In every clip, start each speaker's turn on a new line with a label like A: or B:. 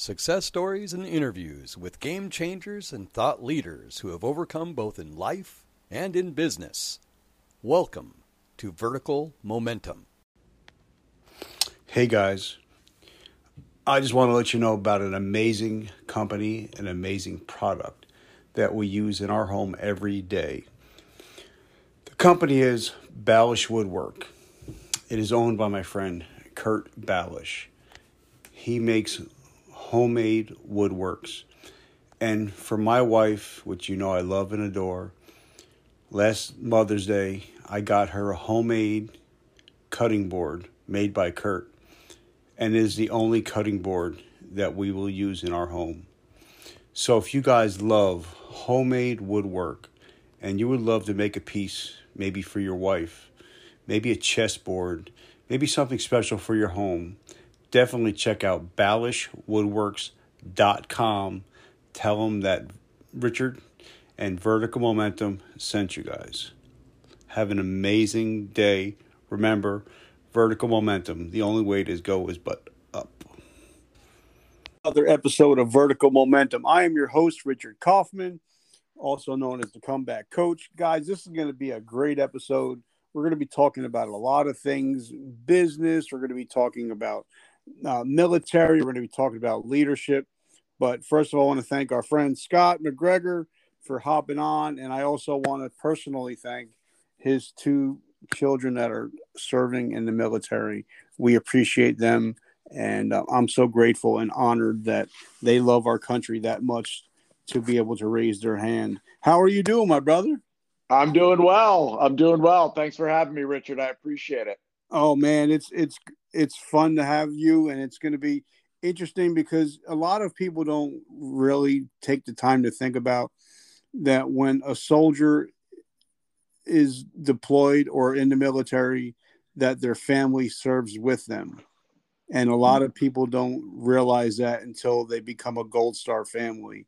A: Success stories and interviews with game changers and thought leaders who have overcome both in life and in business. Welcome to Vertical Momentum.
B: Hey guys, I just want to let you know about an amazing company, an amazing product that we use in our home every day. The company is Balish Woodwork. It is owned by my friend Kurt Balish. He makes homemade woodworks. And for my wife, which you know I love and adore, last Mother's Day, I got her a homemade cutting board made by Kurt. And is the only cutting board that we will use in our home. So if you guys love homemade woodwork and you would love to make a piece, maybe for your wife, maybe a chessboard, maybe something special for your home, definitely check out balishwoodworks.com. Tell them that Richard and Vertical Momentum sent you guys. Have an amazing day. Remember, vertical momentum, the only way to go is but up. Another episode of Vertical Momentum. I am your host, Richard Kaufman, also known as the Comeback Coach. Guys, this is going to be a great episode. We're going to be talking about a lot of things business. We're going to be talking about uh, military. We're going to be talking about leadership. But first of all, I want to thank our friend Scott McGregor for hopping on. And I also want to personally thank his two children that are serving in the military. We appreciate them. And uh, I'm so grateful and honored that they love our country that much to be able to raise their hand. How are you doing, my brother?
C: I'm doing well. I'm doing well. Thanks for having me, Richard. I appreciate it.
B: Oh man, it's it's it's fun to have you, and it's going to be interesting because a lot of people don't really take the time to think about that when a soldier is deployed or in the military that their family serves with them. And a lot of people don't realize that until they become a gold star family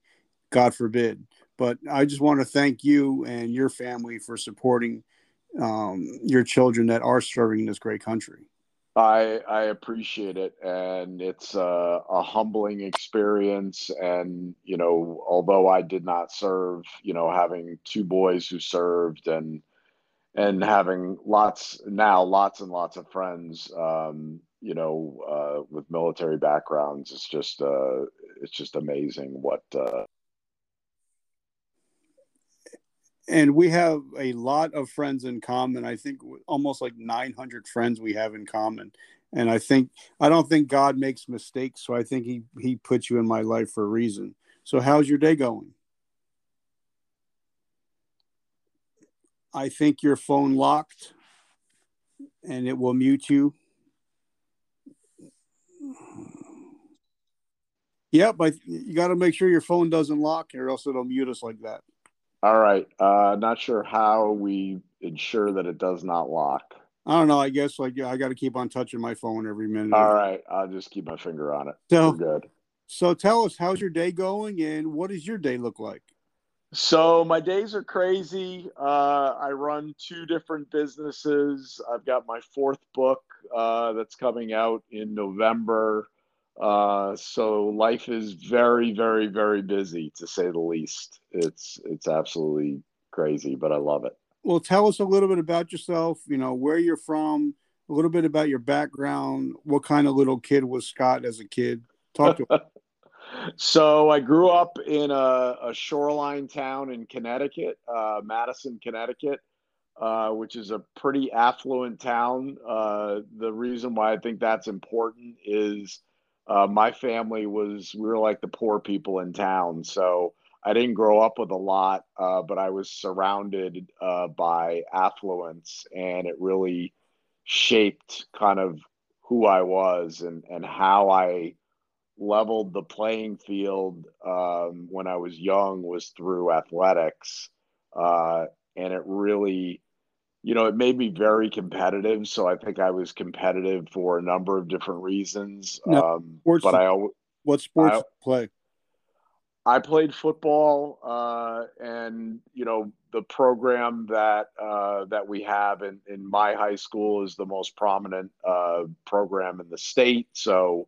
B: god forbid. But i just want to thank you and your family for supporting um, your children that are serving this great country
C: I I appreciate it, and it's a, a, humbling experience. And you know, although I did not serve, you know, having two boys who served, and and having lots now lots and lots of friends, um, you know, uh, with military backgrounds, it's just uh, it's just amazing what. Uh,
B: and we have a lot of friends in common. I think almost like 900 friends we have in common. And I think I don't think God makes mistakes, so I think he he puts you in my life for a reason. So how's your day going? I think your phone locked and it will mute you. Yep, but you got to make sure your phone doesn't lock or else it'll mute us like that.
C: All right. Uh, not sure how we ensure that it does not lock.
B: I don't know. I guess like I got to keep on touching my phone every minute.
C: All right. I'll just keep my finger on it.
B: So
C: We're good.
B: So tell us, how's your day going, and what does your day look like?
C: So my days are crazy. Uh, I run two different businesses. I've got my fourth book uh, that's coming out in November. Uh, so life is very, very, very busy to say the least. It's it's absolutely crazy, but I love it.
B: Well, tell us a little bit about yourself. You know where you're from, a little bit about your background. What kind of little kid was Scott as a kid? Talk to us.
C: so I grew up in a, a shoreline town in Connecticut, uh, Madison, Connecticut. Uh, which is a pretty affluent town. Uh, the reason why I think that's important is uh, my family was we were like the poor people in town so i didn't grow up with a lot uh, but i was surrounded uh, by affluence and it really shaped kind of who i was and, and how i leveled the playing field um, when i was young was through athletics uh, and it really you know, it made me very competitive. So I think I was competitive for a number of different reasons. No, um, but I
B: what sports I, play?
C: I played football, uh, and you know the program that uh, that we have in, in my high school is the most prominent uh, program in the state. So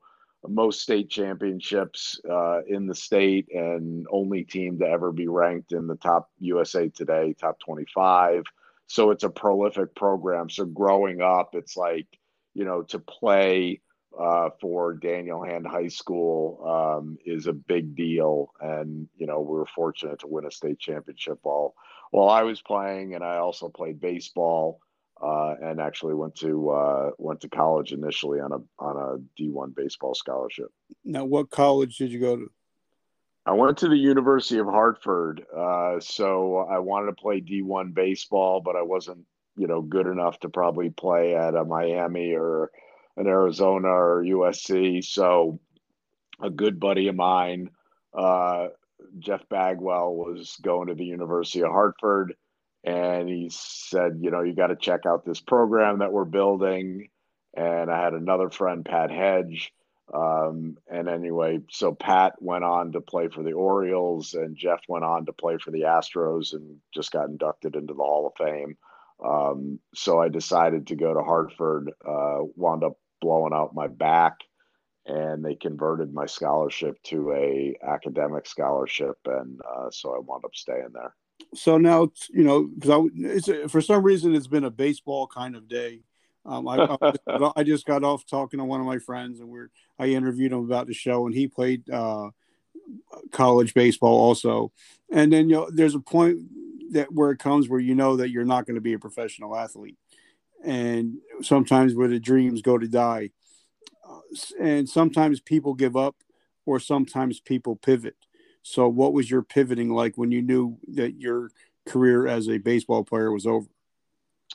C: most state championships uh, in the state and only team to ever be ranked in the top USA Today top 25. So it's a prolific program. So growing up, it's like you know to play uh, for Daniel Hand High School um, is a big deal, and you know we were fortunate to win a state championship while while I was playing, and I also played baseball uh, and actually went to uh, went to college initially on a on a D one baseball scholarship.
B: Now, what college did you go to?
C: I went to the University of Hartford. Uh, so I wanted to play D one baseball, but I wasn't you know good enough to probably play at a Miami or an Arizona or USC. So a good buddy of mine, uh, Jeff Bagwell, was going to the University of Hartford and he said, you know, you got to check out this program that we're building. And I had another friend, Pat Hedge. Um, and anyway, so Pat went on to play for the Orioles, and Jeff went on to play for the Astros and just got inducted into the Hall of Fame. Um, so I decided to go to Hartford, uh, wound up blowing out my back, and they converted my scholarship to a academic scholarship, and uh, so I wound up staying there
B: so now you know because a, for some reason it's been a baseball kind of day. Um, I, I, I, just got off talking to one of my friends, and we're I interviewed him about the show, and he played uh, college baseball also. And then you know, there's a point that where it comes where you know that you're not going to be a professional athlete, and sometimes where the dreams go to die, uh, and sometimes people give up, or sometimes people pivot. So, what was your pivoting like when you knew that your career as a baseball player was over?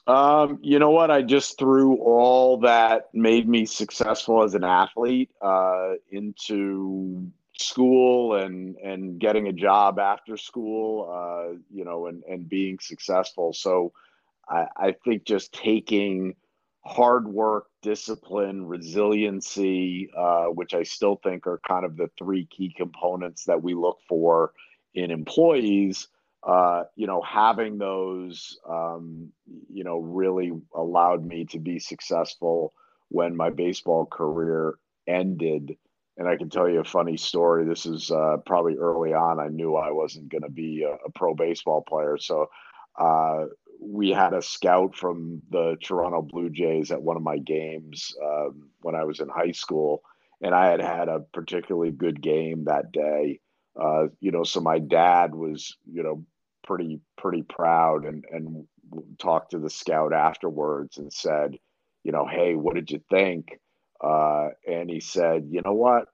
C: Um, you know what? I just threw all that made me successful as an athlete uh, into school and and getting a job after school. Uh, you know, and and being successful. So, I, I think just taking hard work, discipline, resiliency, uh, which I still think are kind of the three key components that we look for in employees. Uh, you know, having those, um, you know, really allowed me to be successful when my baseball career ended. And I can tell you a funny story. This is uh, probably early on. I knew I wasn't going to be a, a, pro baseball player. So uh, we had a scout from the Toronto Blue Jays at one of my games um, when I was in high school, and I had had a particularly good game that day. Uh, you know, so my dad was, you know, pretty pretty proud and and talked to the scout afterwards and said, you know, hey, what did you think? Uh, and he said, you know what,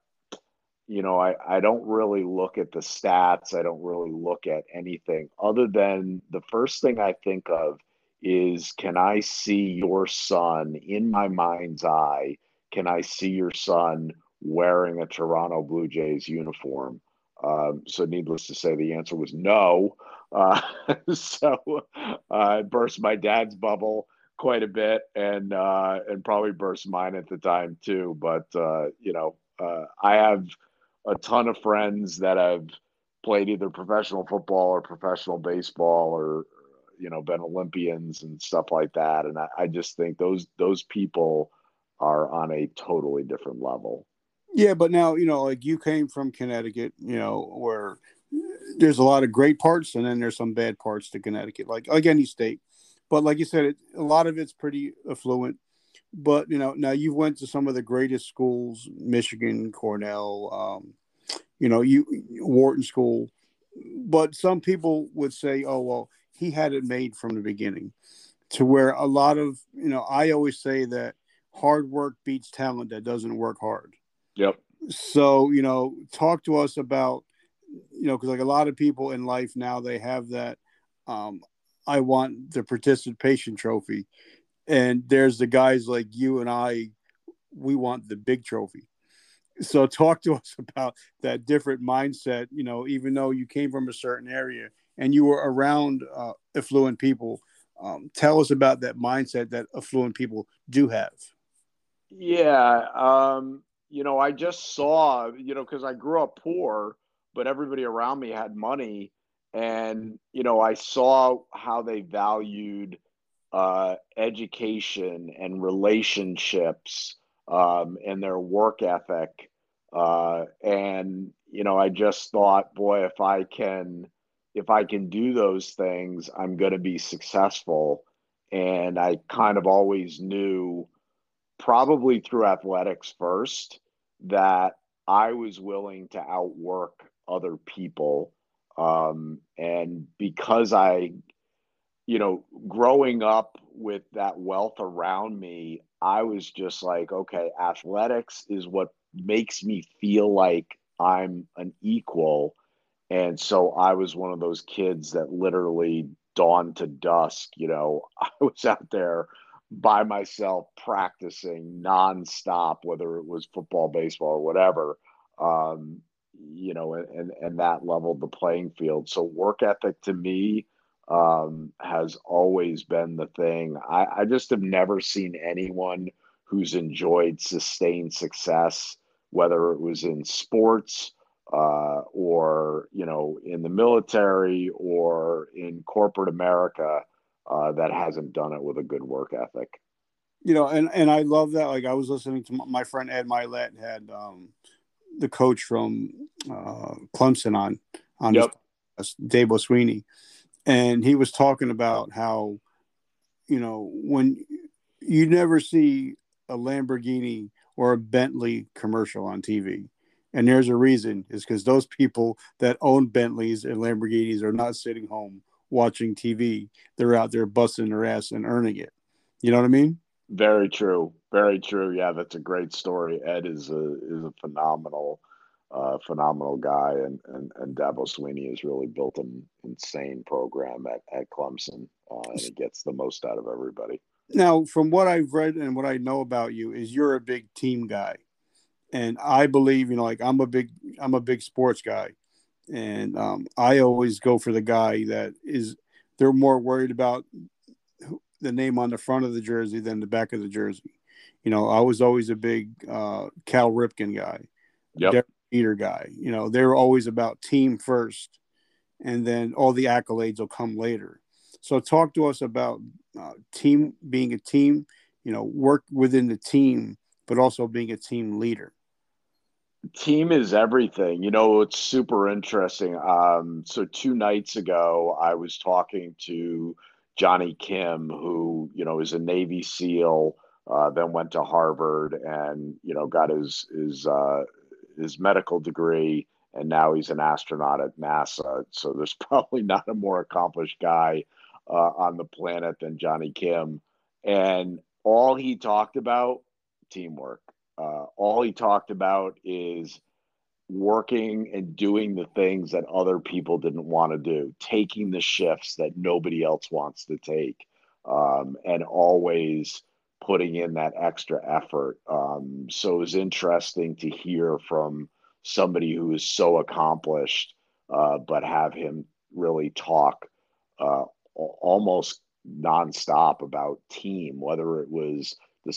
C: you know, I, I don't really look at the stats. I don't really look at anything other than the first thing I think of is can I see your son in my mind's eye? Can I see your son wearing a Toronto Blue Jays uniform? Um, so, needless to say, the answer was no. Uh, so, uh, I burst my dad's bubble quite a bit, and uh, and probably burst mine at the time too. But uh, you know, uh, I have a ton of friends that have played either professional football or professional baseball or you know been Olympians and stuff like that. And I, I just think those those people are on a totally different level.
B: Yeah, but now you know, like you came from Connecticut, you know, where there's a lot of great parts and then there's some bad parts to Connecticut, like like any state. But like you said, it, a lot of it's pretty affluent. But you know now you went to some of the greatest schools michigan cornell um, you know you wharton school. But some people would say oh well he had it made from the beginning. To where a lot of you know i always say that hard work beats talent that doesn't work hard
C: yep
B: so you know talk to us about you know because like a lot of people in life now they have that um, i want the participation trophy and there's the guys like you and I. We want the big trophy. So talk to us about that different mindset. You know, even though you came from a certain area and you were around uh, affluent people, um, tell us about that mindset that affluent people do have.
C: Yeah, um, you know, I just saw, you know, because I grew up poor, but everybody around me had money, and you know, I saw how they valued uh, education and relationships um, and their work ethic Uh, and you know, I just thought, boy, if I can, if I can do those things, I'm going to be successful. And I kind of always knew, probably through athletics first, that I was willing to outwork other people. Um, and because I, you know, growing up with that wealth around me, I was just like, okay, athletics is what makes me feel like I'm an equal. And so I was one of those kids that literally dawn to dusk, you know, I was out there by myself practicing nonstop, whether it was football, baseball, or whatever. Um, you know, and, and that leveled the playing field. So work ethic to me um, has always been the thing. I, I just have never seen anyone who's enjoyed sustained success, whether it was in sports uh, or you know in the military or in corporate America, uh, that hasn't done it with a good work ethic.
B: You know, and and I love that. Like I was listening to my friend Ed Mylett had um, the coach from uh, Clemson on on
C: yep.
B: his, Dabo Swinney, and he was talking about how you know when you never see a Lamborghini or a Bentley commercial on TV. And there's a reason is because those people that own Bentleys and Lamborghinis are not sitting home watching TV. They're out there busting their ass and earning it. You know what I mean?
C: Very true. Very true. Yeah, that's a great story. Ed is a is a phenomenal, uh, phenomenal guy, and and and Dabo Swinney has really built an insane program at at Clemson, uh, and he gets the most out of everybody.
B: Now, from what I've read and what I know about you, is you're a big team guy, and I believe you know, like I'm a big I'm a big sports guy, and um, I always go for the guy that is they're more worried about the name on the front of the jersey than the back of the jersey. You know, I was always a big uh, Cal Ripken guy,
C: yep.
B: Peter guy. You know, they're always about team first, and then all the accolades will come later. So, talk to us about uh, team being a team. You know, work within the team, but also being a team leader
C: team is everything. You know, it's super interesting. Um, so two nights ago, I was talking to Jonny Kim, who you know is a Navy SEAL, uh, then went to Harvard and you know got his his uh, his medical degree, and now he's an astronaut at NASA. So there's probably not a more accomplished guy uh, on the planet than Jonny Kim, and all he talked about teamwork. Uh, all he talked about is working and doing the things that other people didn't want to do, taking the shifts that nobody else wants to take, um, and always putting in that extra effort. Um, so it was interesting to hear from somebody who is so accomplished, uh, but have him really talk uh, almost nonstop about team, whether it was the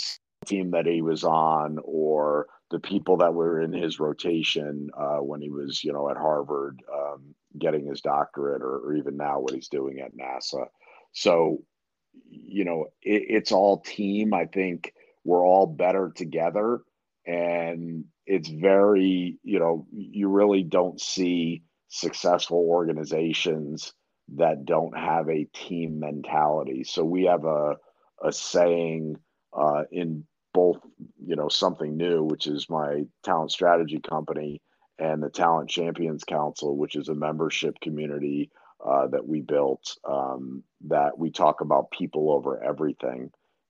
C: team that he was on or the people that were in his rotation uh, when he was, you know, at Harvard um, getting his doctorate, or, or, even now what he's doing at NASA. So, you know, it, it's all team. I think we're all better together, and it's very, you know, you really don't see successful organizations that don't have a team mentality. So we have a a saying uh, in both you know something new which is my talent strategy company and the talent champions council which is a membership community uh, that we built um, that we talk about people over everything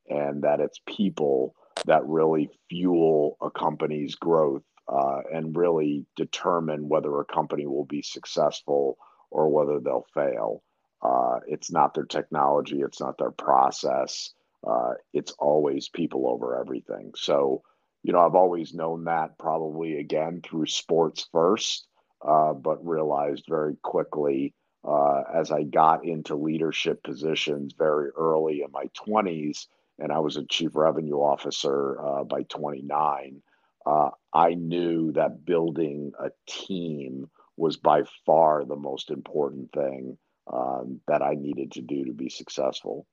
C: and that it's people that really fuel a company's growth uh, and really determine whether a company will be successful or whether they'll fail. Uh, it's not their technology it's not their process uh, it's always people over everything. So, you know, I've always known that probably again through sports first, uh, but realized very quickly uh, as I got into leadership positions very early in my 20s, and I was a chief revenue officer uh, by 29. Uh, I knew that building a team was by far the most important thing um, that I needed to do to be successful.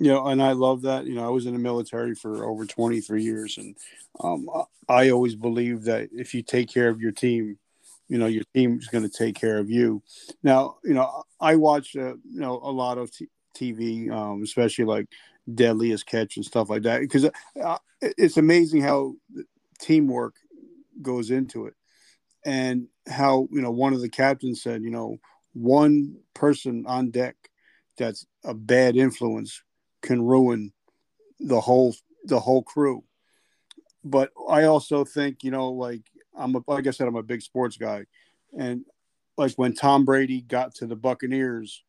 B: You know, and I love that. You know, I was in the military for over 23 years, and um, I always believe that if you take care of your team, you know, your team is going to take care of you. Now, you know, I watch, uh, you know, a lot of t- TV, um, especially like Deadliest Catch and stuff like that, because uh, it's amazing how teamwork goes into it, and how you know one of the captains said, you know, one person on deck that's a bad influence can ruin the whole the whole crew. But I also think, you know, like I'm a, like I said, I'm a big sports guy, and like when Tom Brady got to the Buccaneers,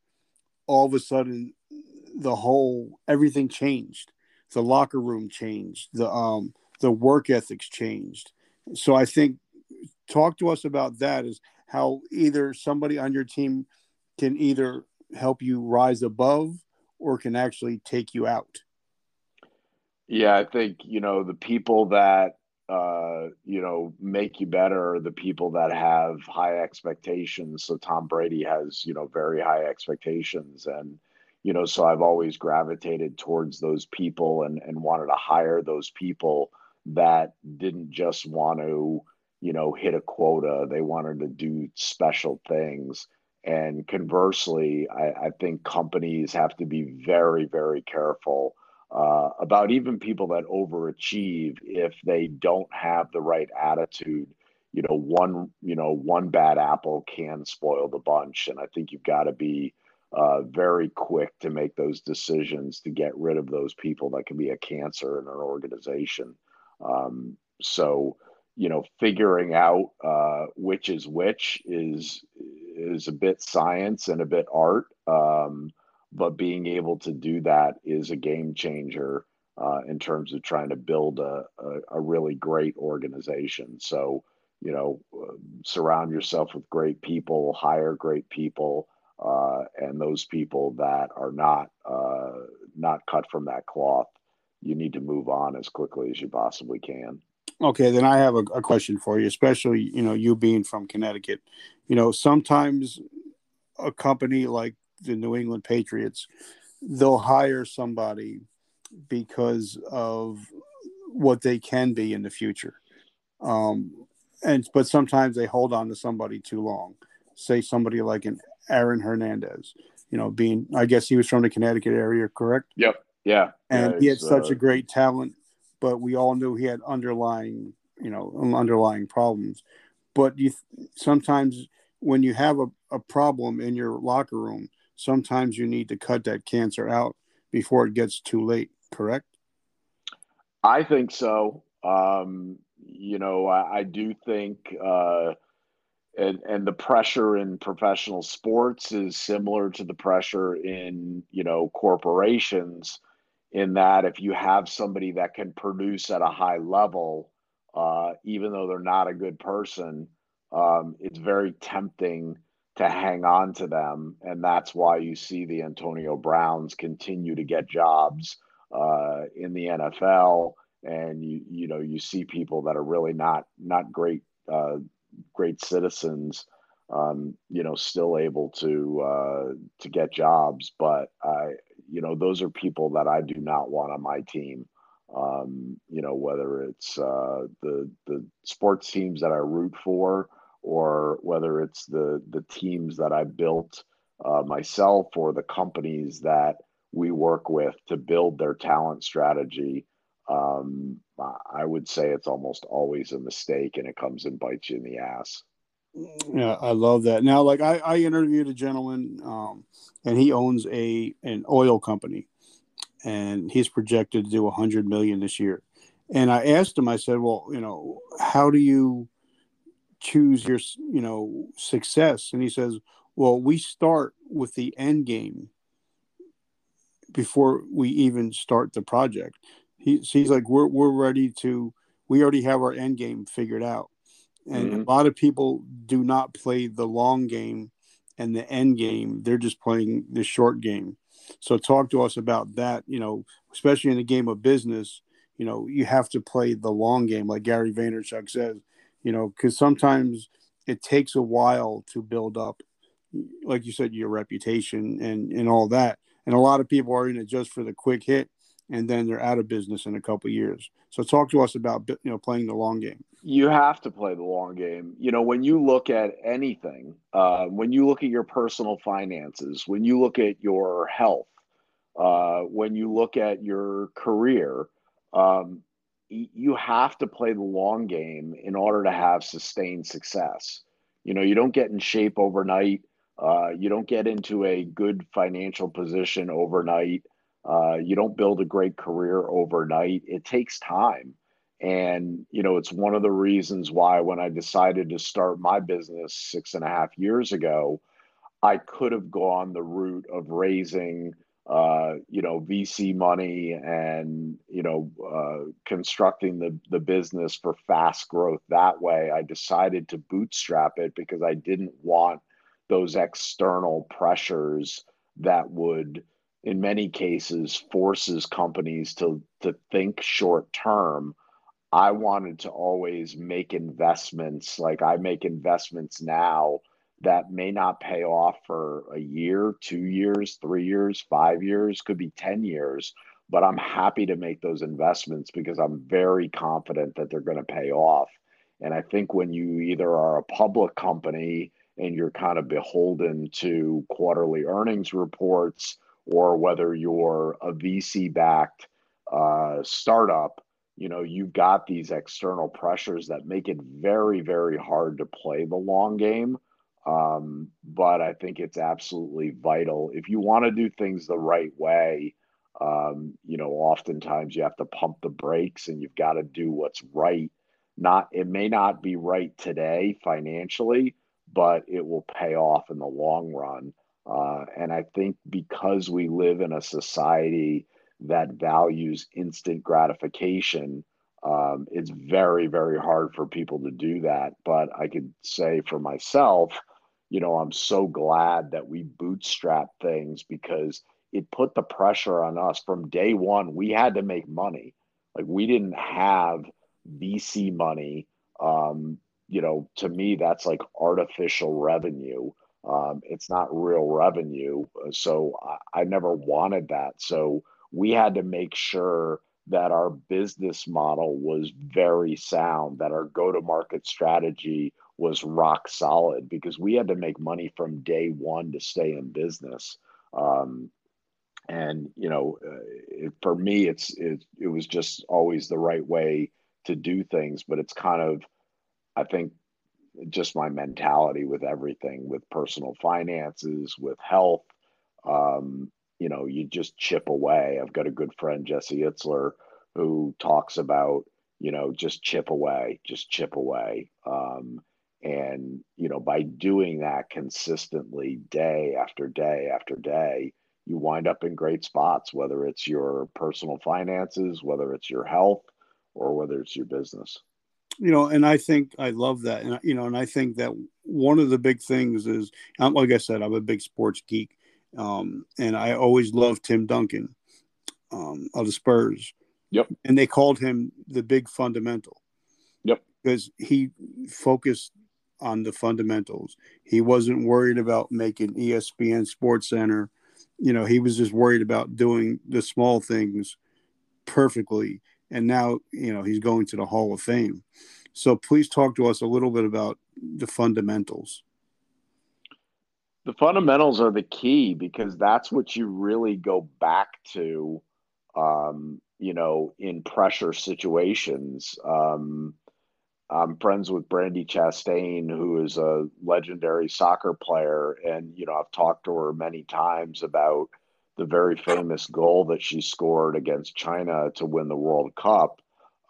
B: all of a sudden the whole everything changed. The locker room changed. The um the work ethics changed. So I think talk to us about that is how either somebody on your team can either help you rise above or can actually take you out.
C: Yeah, I think, you know, the people that uh, you know, make you better are the people that have high expectations. So Tom Brady has, you know, very high expectations and you know, so I've always gravitated towards those people and and wanted to hire those people that didn't just want to, you know, hit a quota. They wanted to do special things. And conversely, I, I think companies have to be very, very careful uh, about even people that overachieve if they don't have the right attitude. You know, one you know one bad apple can spoil the bunch, and I think you've got to be uh, very quick to make those decisions to get rid of those people that can be a cancer in an organization. Um, so, you know, figuring out uh, which is which is is a bit science and a bit art. Um, but being able to do that is a game changer uh, in terms of trying to build a, a, a really great organization. So, you know, uh, surround yourself with great people, hire great people, uh, and those people that are not uh, not cut from that cloth, you need to move on as quickly as you possibly can.
B: Okay, then I have a, a question for you, especially you know you being from Connecticut. You know, sometimes a company like the New England Patriots, they'll hire somebody because of what they can be in the future. Um, and but sometimes they hold on to somebody too long. Say somebody like an Aaron Hernandez, you know, being I guess he was from the Connecticut area, correct?
C: Yep. Yeah.
B: And
C: yeah,
B: he had such uh, a great talent, but we all knew he had underlying, you know, underlying problems. But you sometimes when you have a, a problem in your locker room, sometimes you need to cut that cancer out before it gets too late, correct?
C: I think so. Um, you know, I, I do think, uh, and and the pressure in professional sports is similar to the pressure in you know corporations. In that, if you have somebody that can produce at a high level, uh, even though they're not a good person, um, it's very tempting to hang on to them. And that's why you see the Antonio Browns continue to get jobs uh, in the NFL. And you you know you see people that are really not not great uh, great citizens, um, you know, still able to uh, to get jobs. But I you know those are people that I do not want on my team. Um, you know whether it's uh, the the sports teams that I root for or whether it's the the teams that I built uh, myself or the companies that we work with to build their talent strategy. Um, I would say it's almost always a mistake, and it comes and bites you in the ass.
B: Yeah, I love that. Now, like I, I interviewed a gentleman, um, and he owns a an oil company, and he's projected to do a hundred million this year. And I asked him, I said, "Well, you know, how do you choose your you know success and he says well we start with the end game before we even start the project he, he's like we're, we're ready to we already have our end game figured out and mm-hmm. a lot of people do not play the long game and the end game they're just playing the short game so talk to us about that you know especially in the game of business you know you have to play the long game like gary vaynerchuk says you know, because sometimes it takes a while to build up, like you said, your reputation and and all that. and a lot of people are in it just for the quick hit, and then they're out of business in a couple years. So talk to us about you know playing the long game.
C: You have to play the long game. You know, when you look at anything, uh, when you look at your personal finances, when you look at your health, uh, when you look at your career, um, you have to play the long game in order to have sustained success. You know, you don't get in shape overnight. Uh, you don't get into a good financial position overnight. Uh, you don't build a great career overnight. It takes time. And, you know, it's one of the reasons why when I decided to start my business six and a half years ago, I could have gone the route of raising uh, you know, VC money and, you know, uh, constructing the, the business for fast growth that way. I decided to bootstrap it because I didn't want those external pressures that would, in many cases, forces companies to, to think short term. I wanted to always make investments like I make investments now that may not pay off for a year, two years, three years, five years, could be 10 years. But I'm happy to make those investments because I'm very confident that they're going to pay off. And I think when you either are a public company and you're kind of beholden to quarterly earnings reports, or whether you're a VC backed uh, startup, you know, you've got these external pressures that make it very, very hard to play the long game um, but I think it's absolutely vital. If you want to do things the right way, um, you know, oftentimes you have to pump the brakes and you've got to do what's right. Not, it may not be right today financially, but it will pay off in the long run. Uh, and I think because we live in a society that values instant gratification, um, it's very, very hard for people to do that. But I could say for myself, you know, I'm so glad that we bootstrap things because it put the pressure on us from day one. We had to make money. Like we didn't have VC money. Um, you know, to me, that's like artificial revenue. Um, it's not real revenue. So I, I never wanted that. So we had to make sure that our business model was very sound, that our go to market strategy was rock solid because we had to make money from day one to stay in business. Um, and you know, uh, it, for me, it's it, it was just always the right way to do things. But it's kind of, I think, just my mentality with everything, with personal finances, with health. Um, you know, you just chip away. I've got a good friend, Jesse Itzler, who talks about, you know, just chip away, just chip away. Um, and, you know, by doing that consistently day after day after day, you wind up in great spots, whether it's your personal finances, whether it's your health, or whether it's your business.
B: You know, and I think I love that. And, you know, and I think that one of the big things is, like I said, I'm a big sports geek. Um, and I always loved Tim Duncan um, of the Spurs.
C: Yep.
B: And they called him the big fundamental.
C: Yep.
B: Because he focused on the fundamentals. He wasn't worried about making ESPN Sports Center. You know, he was just worried about doing the small things perfectly. And now, you know, he's going to the Hall of Fame. So please talk to us a little bit about the fundamentals.
C: The fundamentals are the key because that's what you really go back to, um, you know, in pressure situations. Um, I'm friends with Brandi Chastain, who is a legendary soccer player, and you know I've talked to her many times about the very famous goal that she scored against China to win the World Cup.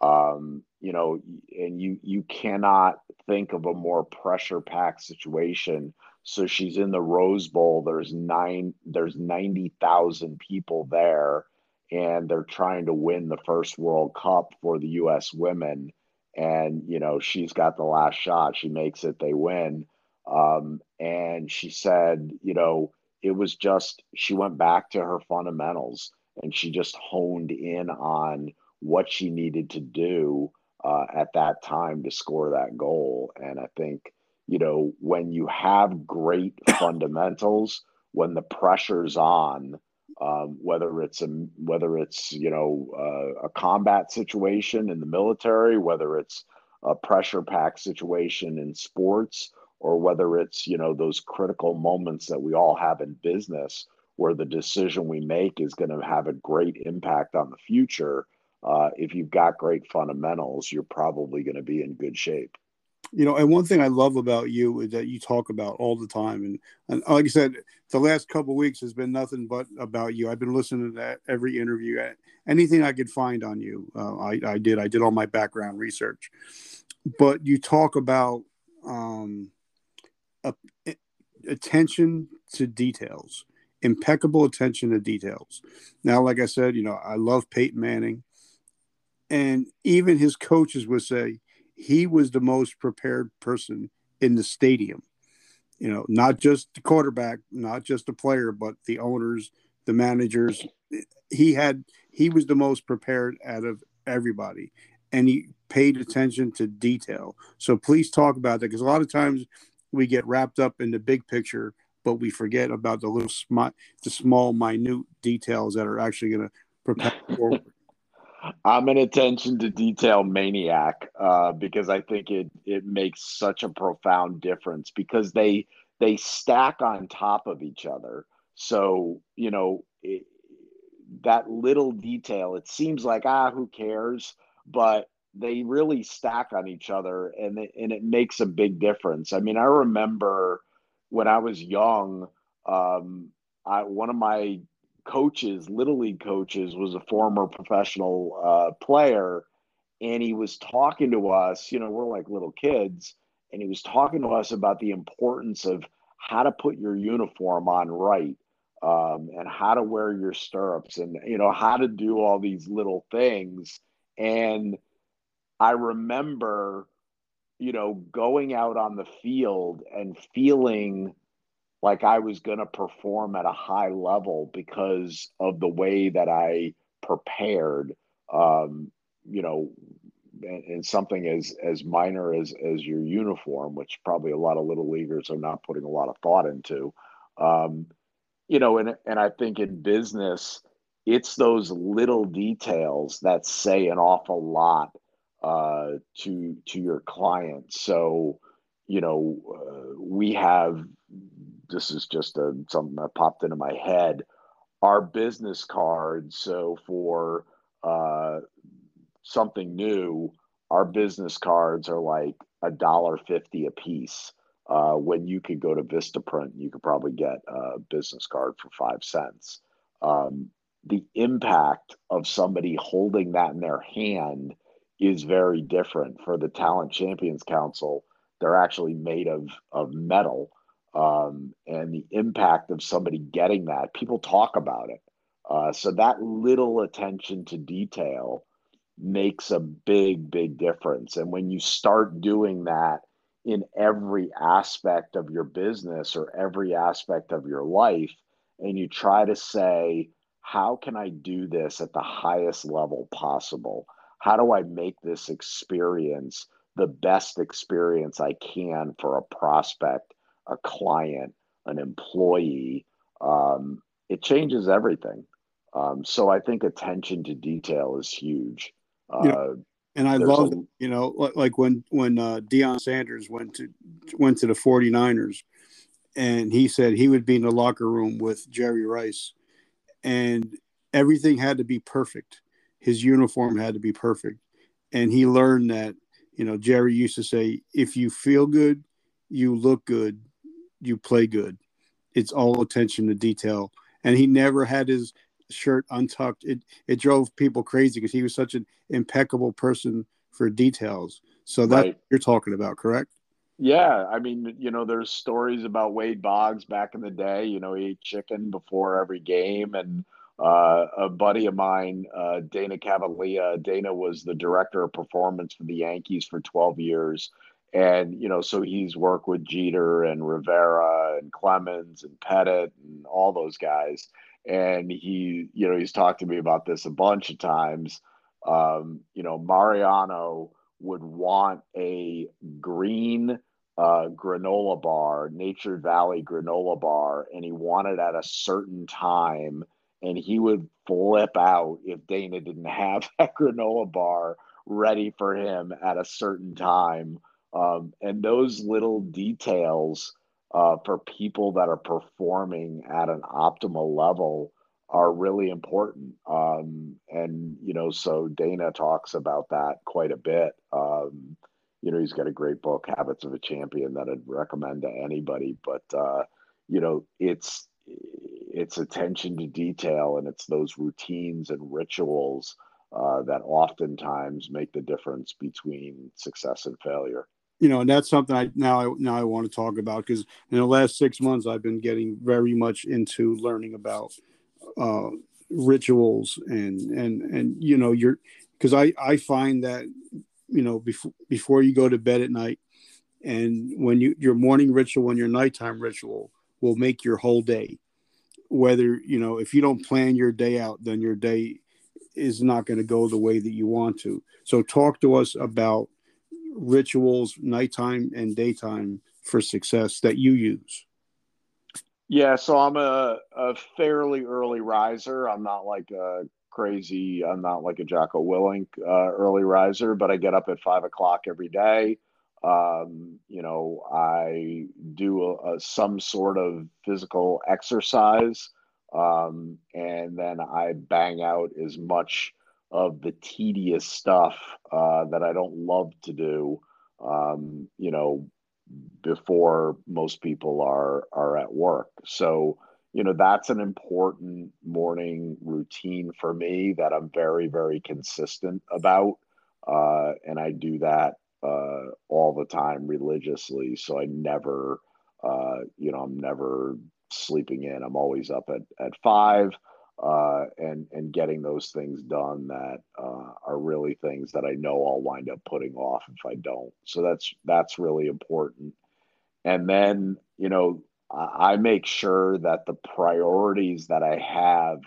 C: Um, you know, and you you cannot think of a more pressure packed situation. So she's in the Rose Bowl. There's nine. There's ninety thousand people there, and they're trying to win the first World Cup for the U.S. women and you know she's got the last shot she makes it they win um, and she said you know it was just she went back to her fundamentals and she just honed in on what she needed to do uh, at that time to score that goal. And i think you know when you have great fundamentals when the pressure's on um, whether it's a whether it's you know uh, a combat situation in the military, whether it's a pressure pack situation in sports, or whether it's you know those critical moments that we all have in business where the decision we make is going to have a great impact on the future. Uh, if you've got great fundamentals, you're probably going to be in good shape.
B: You know, and one thing I love about you is that you talk about all the time, and, and like I said, the last couple weeks has been nothing but about you. I've been listening to that every interview, anything I could find on you, uh, I, I did. I did all my background research, but you talk about um, attention to details impeccable attention to details. Now, like I said, you know, I love Peyton Manning. And even his coaches would say he was the most prepared person in the stadium. You know, not just the quarterback, not just the player, but the owners, the managers. He had he was the most prepared out of everybody. And he paid attention to detail. So please talk about that because a lot of times we get wrapped up in the big picture but we forget about the little small, the small, minute details that are actually going to propel forward.
C: I'm an attention to detail maniac uh, because I think it it makes such a profound difference because they they stack on top of each other. So you know it, that little detail. It seems like ah, who cares? But they really stack on each other, and it, and it makes a big difference. I mean, I remember when I was young, um, I, one of my coaches, little league coaches, was a former professional uh, player, and he was talking to us. You know, we're like little kids, and he was talking to us about the importance of how to put your uniform on right, um, and how to wear your stirrups, and you know how to do all these little things. And I remember you know, going out on the field and feeling like I was going to perform at a high level because of the way that I prepared, um, you know, and, something as as minor as as your uniform, which probably a lot of little leaguers are not putting a lot of thought into. Um, you know, and and I think in business, it's those little details that say an awful lot uh, to to your clients. So, you know, uh, we have this is just a, something that popped into my head. Our business cards. So for uh, something new, our business cards are like a dollar fifty a piece. Uh, when you could go to Vistaprint, you could probably get a business card for five cents. Um, the impact of somebody holding that in their hand is very different. For the Talent Champions Council, they're actually made of of metal, um, and the impact of somebody getting that, people talk about it. Uh, so that little attention to detail makes a big, big difference. And when you start doing that in every aspect of your business or every aspect of your life, and you try to say, how can I do this at the highest level possible? How do I make this experience the best experience I can for a prospect, a client, an employee? Um, it changes everything. Um, so I think attention to detail is huge.
B: Uh, and I love, a, you know, like when when uh, Deion Sanders went to went to the 49ers, and he said he would be in the locker room with Jerry Rice, and everything had to be perfect his uniform had to be perfect. And he learned that, you know, Jerry used to say, if you feel good, you look good, you play good. It's all attention to detail. And he never had his shirt untucked. It it drove people crazy because he was such an impeccable person for details. So that right. you're talking about, correct?
C: Yeah, I mean, you know, there's stories about Wade Boggs back in the day. You know, he ate chicken before every game, and uh, a buddy of mine, uh, Dana Cavalea. Dana was the director of performance for the Yankees for 12 years. And, you know, so he's worked with Jeter and Rivera and Clemens and Pettitte and all those guys. And he, you know, he's talked to me about this a bunch of times. Um, you know, Mariano would want a green uh, granola bar, Nature Valley granola bar, and he wanted at a certain time and he would flip out if Dana didn't have that granola bar ready for him at a certain time. Um, and those little details uh, for people that are performing at an optimal level are really important. Um, and, you know, so Dana talks about that quite a bit. Um, you know, he's got a great book, Habits of a Champion, that I'd recommend to anybody. But, uh, you know, it's, it's attention to detail and it's those routines and rituals uh, that oftentimes make the difference between success and failure.
B: You know, and that's something I now I now I want to talk about because in the last six months I've been getting very much into learning about uh, rituals and and and you know you're because I I find that you know before before you go to bed at night and when you your morning ritual and your nighttime ritual will make your whole day whether you know if you don't plan your day out then your day is not going to go the way that you want to so talk to us about rituals nighttime and daytime for success that you use
C: yeah, so I'm a, a fairly early riser. I'm not like a crazy, I'm not like a Jocko Willink uh, early riser, but I get up at five o'clock every day. Um, you know, I do a, a, some sort of physical exercise, um, and then I bang out as much of the tedious stuff uh, that I don't love to do. Um, you know, before most people are are at work. So, you know, that's an important morning routine for me that I'm very very consistent about, uh, and I do that uh, all the time religiously. So I never, uh, you know, I'm never sleeping in. I'm always up at at five uh, and and getting those things done that uh, are really things that I know I'll wind up putting off if I don't. So that's that's really important. And then you know I, I make sure that the priorities that I have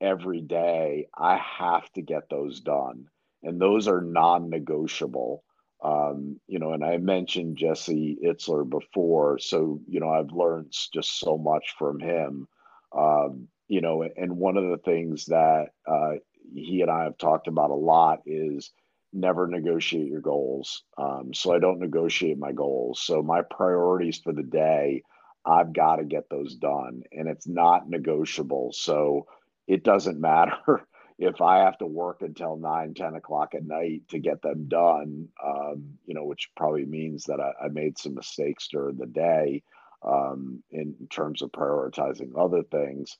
C: every day I have to get those done, and those are non-negotiable. Um, you know, and I mentioned Jesse Itzler before, so you know I've learned just so much from him. Um, you know, and one of the things that uh, he and I have talked about a lot is never negotiate your goals. Um, so I don't negotiate my goals. So my priorities for the day, I've got to get those done, and it's not negotiable. So it doesn't matter if I have to work until 9, 10 o'clock at night to get them done, um, you know, which probably means that I, I, made some mistakes during the day um, in terms of prioritizing other things.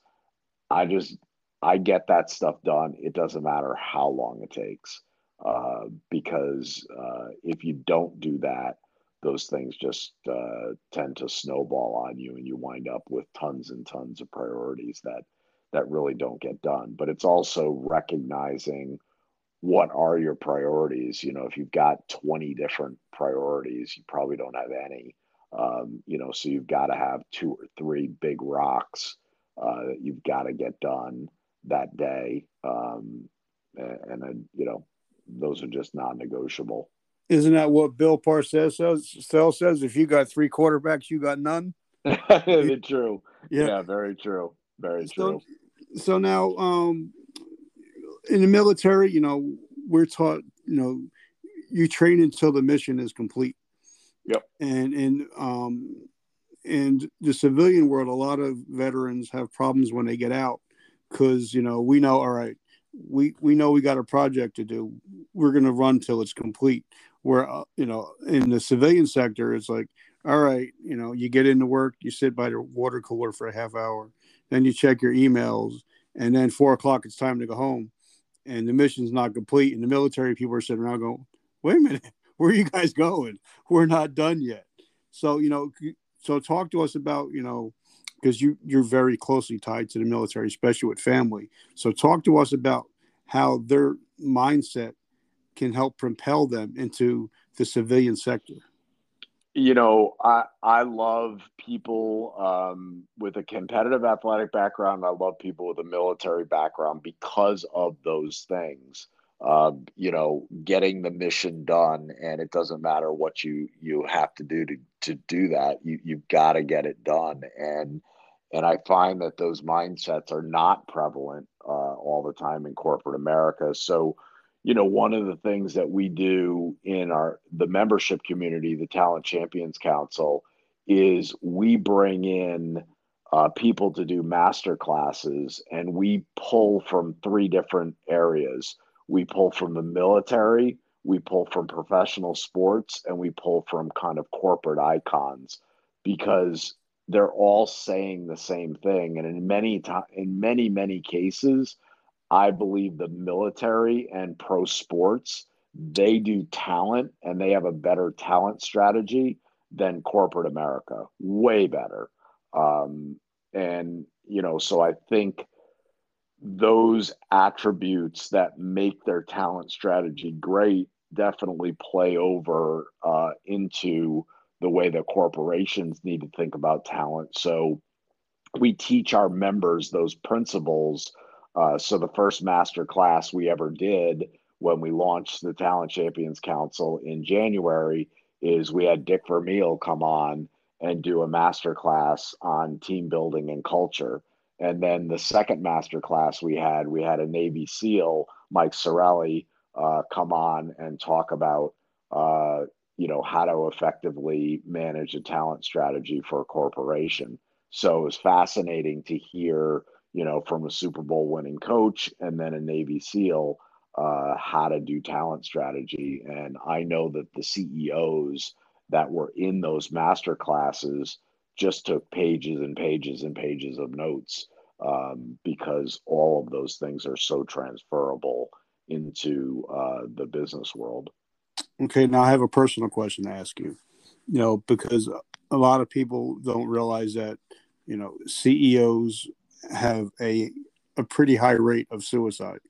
C: I just I get that stuff done. It doesn't matter how long it takes, uh, because uh, if you don't do that, those things just uh, tend to snowball on you, and you wind up with tons and tons of priorities that that really don't get done. But it's also recognizing what are your priorities. You know, if you've got twenty different priorities, you probably don't have any. Um, you know, so you've got to have two or three big rocks uh, that you've got to get done that day. Um, and, and then, you know, those are just non-negotiable.
B: Isn't that what Bill Parcells says? Sell says if you got three quarterbacks, you got none.
C: true. Yeah. yeah. very true. Very so, true.
B: So now, um, in the military, you know, we're taught, you know, you train until the mission is complete.
C: Yep.
B: And and um, in the civilian world, a lot of veterans have problems when they get out because you know we know all right, we we know we got a project to do. We're going to run till it's complete. Where uh, you know in the civilian sector, it's like all right, you know you get into work, you sit by the water cooler for a half hour, then you check your emails, and then four o'clock it's time to go home, and the mission's not complete. And the military people are sitting around going, wait a minute, where are you guys going? We're not done yet. So you know so talk to us about, you know, because you you're very closely tied to the military, especially with family. So talk to us about how their mindset can help propel them into the civilian sector.
C: You know, I I love people um, with a competitive athletic background. I love people with a military background because of those things uh, you know, getting the mission done, and it doesn't matter what you you have to do to to do that. You you've got to get it done, and and I find that those mindsets are not prevalent uh, all the time in corporate America. So, you know, one of the things that we do in our the membership community, the Talent Champions Council, is we bring in uh, people to do master classes, and we pull from three different areas. We pull from the military, we pull from professional sports, and we pull from kind of corporate icons because they're all saying the same thing. And in many to- in many many cases, I believe the military and pro sports they do talent and they have a better talent strategy than corporate America, way better. Um, and, you know, so I think those attributes that make their talent strategy great definitely play over uh, into the way that corporations need to think about talent. So we teach our members those principles. Uh, so the first master class we ever did when we launched the Talent Champions Council in January is we had Dick Vermeil come on and do a master class on team building and culture. And then the second master class we had, we had a Navy SEAL, Mike Sarraille, uh, come on and talk about, uh, you know, how to effectively manage a talent strategy for a corporation. So it was fascinating to hear, you know, from a Super Bowl winning coach and then a Navy SEAL uh, how to do talent strategy. And I know that the CEOs that were in those master classes just took pages and pages and pages of notes um, because all of those things are so transferable into uh, the business world.
B: Okay, now I have a personal question to ask you. You know, because a lot of people don't realize that you know CEOs have a a pretty high rate of suicide.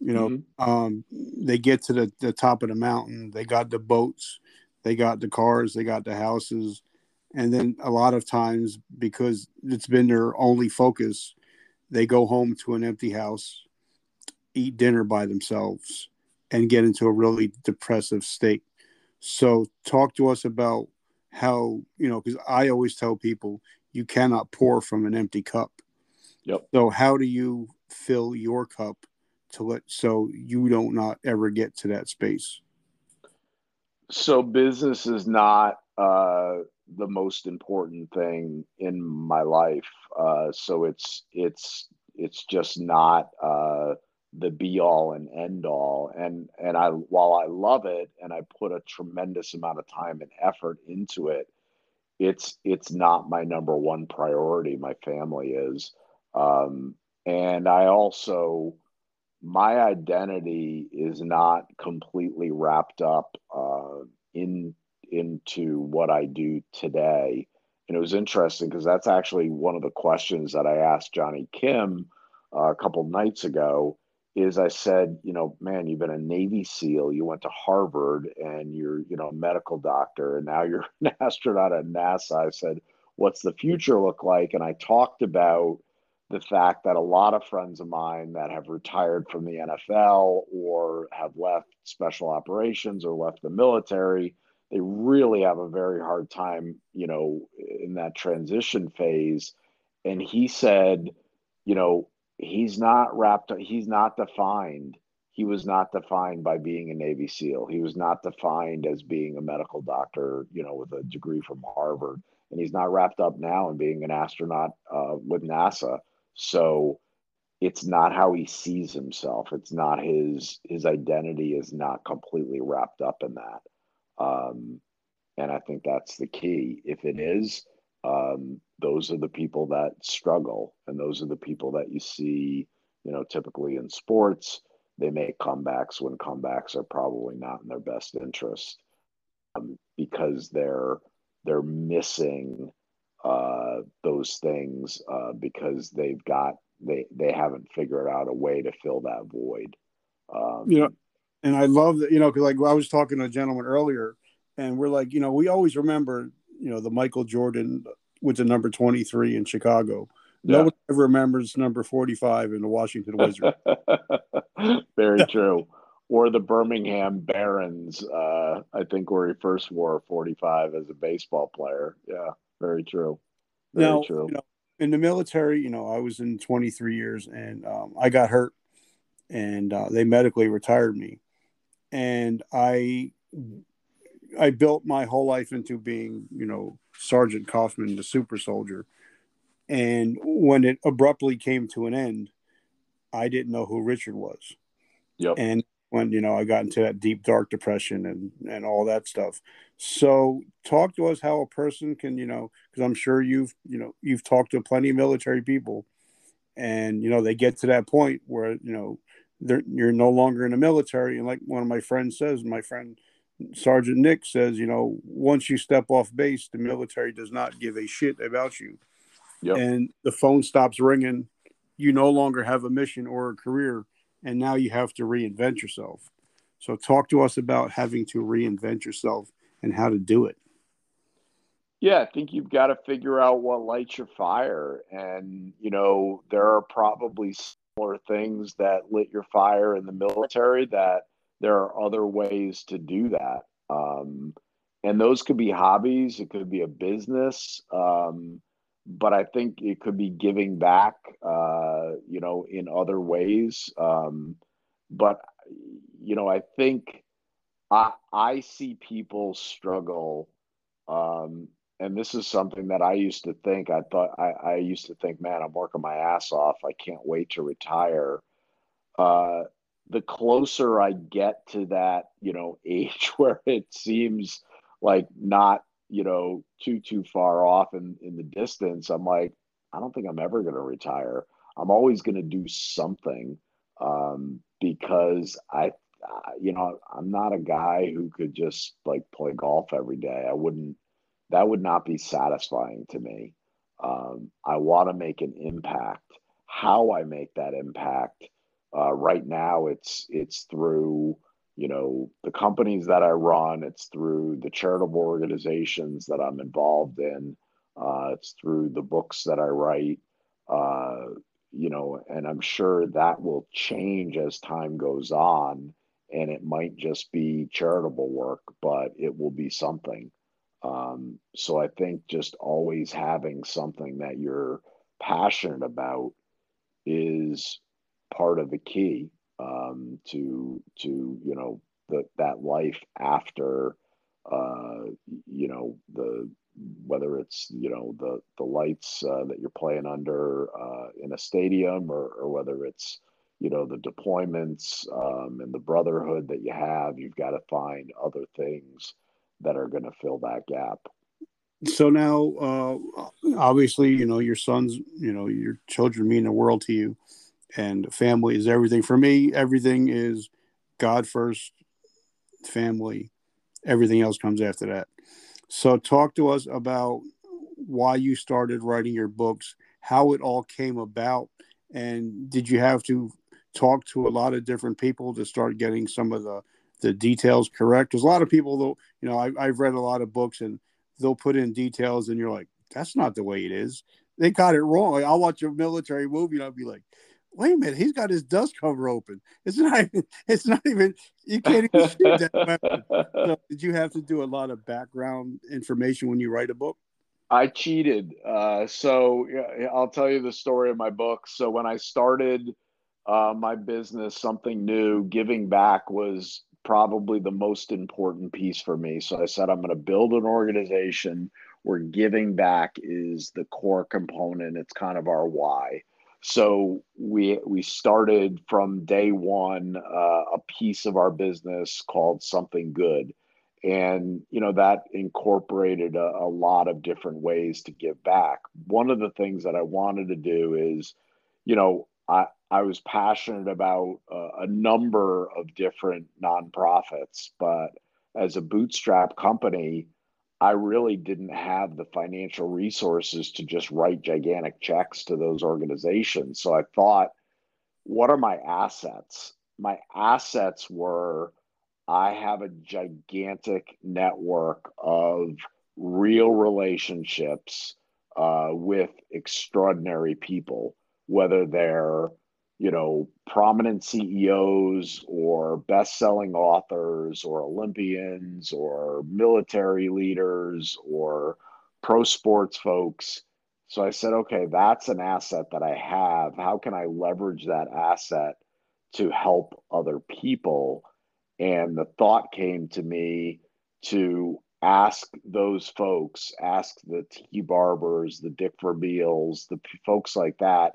B: You know, mm-hmm. um, they get to the, the top of the mountain, they got the boats, they got the cars, they got the houses. And then a lot of times, because it's been their only focus, they go home to an empty house, eat dinner by themselves, and get into a really depressive state. So, talk to us about how, you know, because I always tell people you cannot pour from an empty cup.
C: Yep.
B: So, how do you fill your cup to let so you don't not ever get to that space?
C: So business is not uh, the most important thing in my life. Uh, so it's it's it's just not uh, the be all and end all and and i while i love it and i put a tremendous amount of time and effort into it it's it's not my number one priority. My family is um, and i also my identity is not completely wrapped up uh, in into what I do today. And it was interesting because that's actually one of the questions that I asked Jonny Kim uh, a couple nights ago. Is I said, you know, man, you've been a Navy SEAL, you went to Harvard, and you're, you know, a medical doctor, and now you're an astronaut at NASA. I said, what's the future look like? And I talked about the fact that a lot of friends of mine that have retired from the NFL or have left special operations or left the military, they really have a very hard time, you know, in that transition phase. And he said, you know, he's not wrapped, up, he's not defined. He was not defined by being a Navy SEAL. He was not defined as being a medical doctor, you know, with a degree from Harvard. And he's not wrapped up now in being an astronaut uh, with NASA so it's not how he sees himself. It's not his his identity is not completely wrapped up in that. Um, and I think that's the key. If it is, um, those are the people that struggle, and those are the people that you see, you know, typically in sports. They make comebacks when comebacks are probably not in their best interest um, because they're they're missing uh, those things uh, because they've got they they haven't figured out a way to fill that void.
B: Um, you know, and I love that. You know, because like I was talking to a gentleman earlier, and we're like, you know, we always remember, you know, the Michael Jordan with the number twenty three in Chicago. Yeah. No one ever remembers number forty five in the Washington Wizards.
C: Very true or the Birmingham Barons, uh, I think, where he first wore 45 as a baseball player. Yeah. Very true. Very
B: now, true. You know, in the military, you know, I was in 23 years and um, I got hurt and uh, they medically retired me. And I, I built my whole life into being, you know, Sergeant Kaufman, the super soldier. And when it abruptly came to an end, I didn't know who Richard was.
C: Yep.
B: And when you know I got into that deep dark depression and and all that stuff. So talk to us how a person can you know because I'm sure you've you know you've talked to plenty of military people, and you know they get to that point where you know they're you're no longer in the military and like one of my friends says, my friend Sergeant Nick says, you know once you step off base, the military does not give a shit about you,
C: Yep.
B: and the phone stops ringing. You no longer have a mission or a career and now you have to reinvent yourself. So, talk to us about having to reinvent yourself and how to do it.
C: Yeah, I think you've got to figure out what lights your fire. And, you know, there are probably similar things that lit your fire in the military that there are other ways to do that. Um, and those could be hobbies, it could be a business. Um, but I think it could be giving back, uh, you know, in other ways. Um, but you know, I think I I see people struggle, um, and this is something that I used to think. I thought I, I used to think, man, I'm working my ass off. I can't wait to retire. Uh, the closer I get to that, you know, age where it seems like not you know, too too far off in in the distance, I'm like, I don't think I'm ever going to retire. I'm always going to do something um, because I, You know, I'm not a guy who could just like play golf every day. I wouldn't. That would not be satisfying to me. Um, I want to make an impact. How I make that impact uh, right now, it's it's through you know the companies that I run. It's through the charitable organizations that I'm involved in. Uh, it's through the books that I write. Uh, you know, and I'm sure that will change as time goes on. And it might just be charitable work, but it will be something. Um, so I think just always having something that you're passionate about is part of the key um, to to you know the, that life after uh, you know the whether it's you know the the lights uh, that you're playing under uh, in a stadium or, or whether it's you know the deployments um, and the brotherhood that you have you've got to find other things that are going to fill that gap.
B: So now uh, obviously you know your sons you know your children mean the world to you and family is everything. For me everything is god first family everything else comes after that. So talk to us about why you started writing your books how it all came about and did you have to talk to a lot of different people to start getting some of the the details correct There's a lot of people though you know I, i've read a lot of books and they'll put in details and you're like that's not the way it is they got it wrong i'll watch a military movie and i'll be like wait a minute, he's got his dust cover open. It's not even, it's not even, you can't even shoot that. So did you have to do a lot of background information when you write a book?
C: I cheated. Uh, so I'll tell you the story of my book. So when I started uh, my business, something new, giving back was probably the most important piece for me. So I said, I'm going to build an organization where giving back is the core component. It's kind of our why. So we we started from day one uh, a piece of our business called Something Good, and you know that incorporated a, a, lot of different ways to give back. One of the things that I wanted to do is, you know, I I was passionate about a number of different nonprofits, but as a bootstrap company I really didn't have the financial resources to just write gigantic checks to those organizations. So I thought, what are my assets? My assets were I have a gigantic network of real relationships uh, with extraordinary people, whether they're you know, prominent CEOs or best-selling authors or Olympians or military leaders or pro sports folks. So I said, okay, that's an asset that I have. How can I leverage that asset to help other people? And the thought came to me to ask those folks, ask the T Barbers, the Dick Vermeils, the folks like that,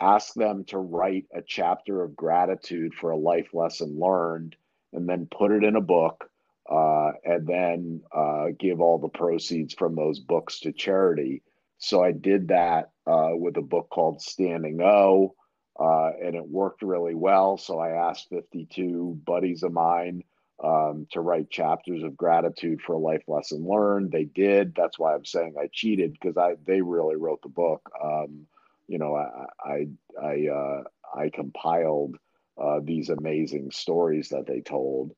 C: ask them to write a chapter of gratitude for a life lesson learned and then put it in a book uh, and then uh, give all the proceeds from those books to charity. So I did that uh, with a book called Standing O, uh, and it worked really well. So I asked 52 buddies of mine um, to write chapters of gratitude for a life lesson learned. They did. That's why I'm saying I cheated because I they really wrote the book. Um, you know, I I I, uh, I compiled uh, these amazing stories that they told.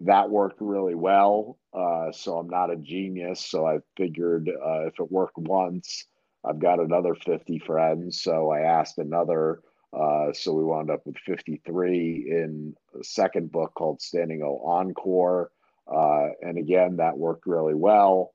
C: That worked really well. Uh, so I'm not a genius. So I figured uh, if it worked once, I've got another 50 friends. So I asked another uh, so we wound up with 53 in a second book called Standing O Encore. Uh, and again, that worked really well.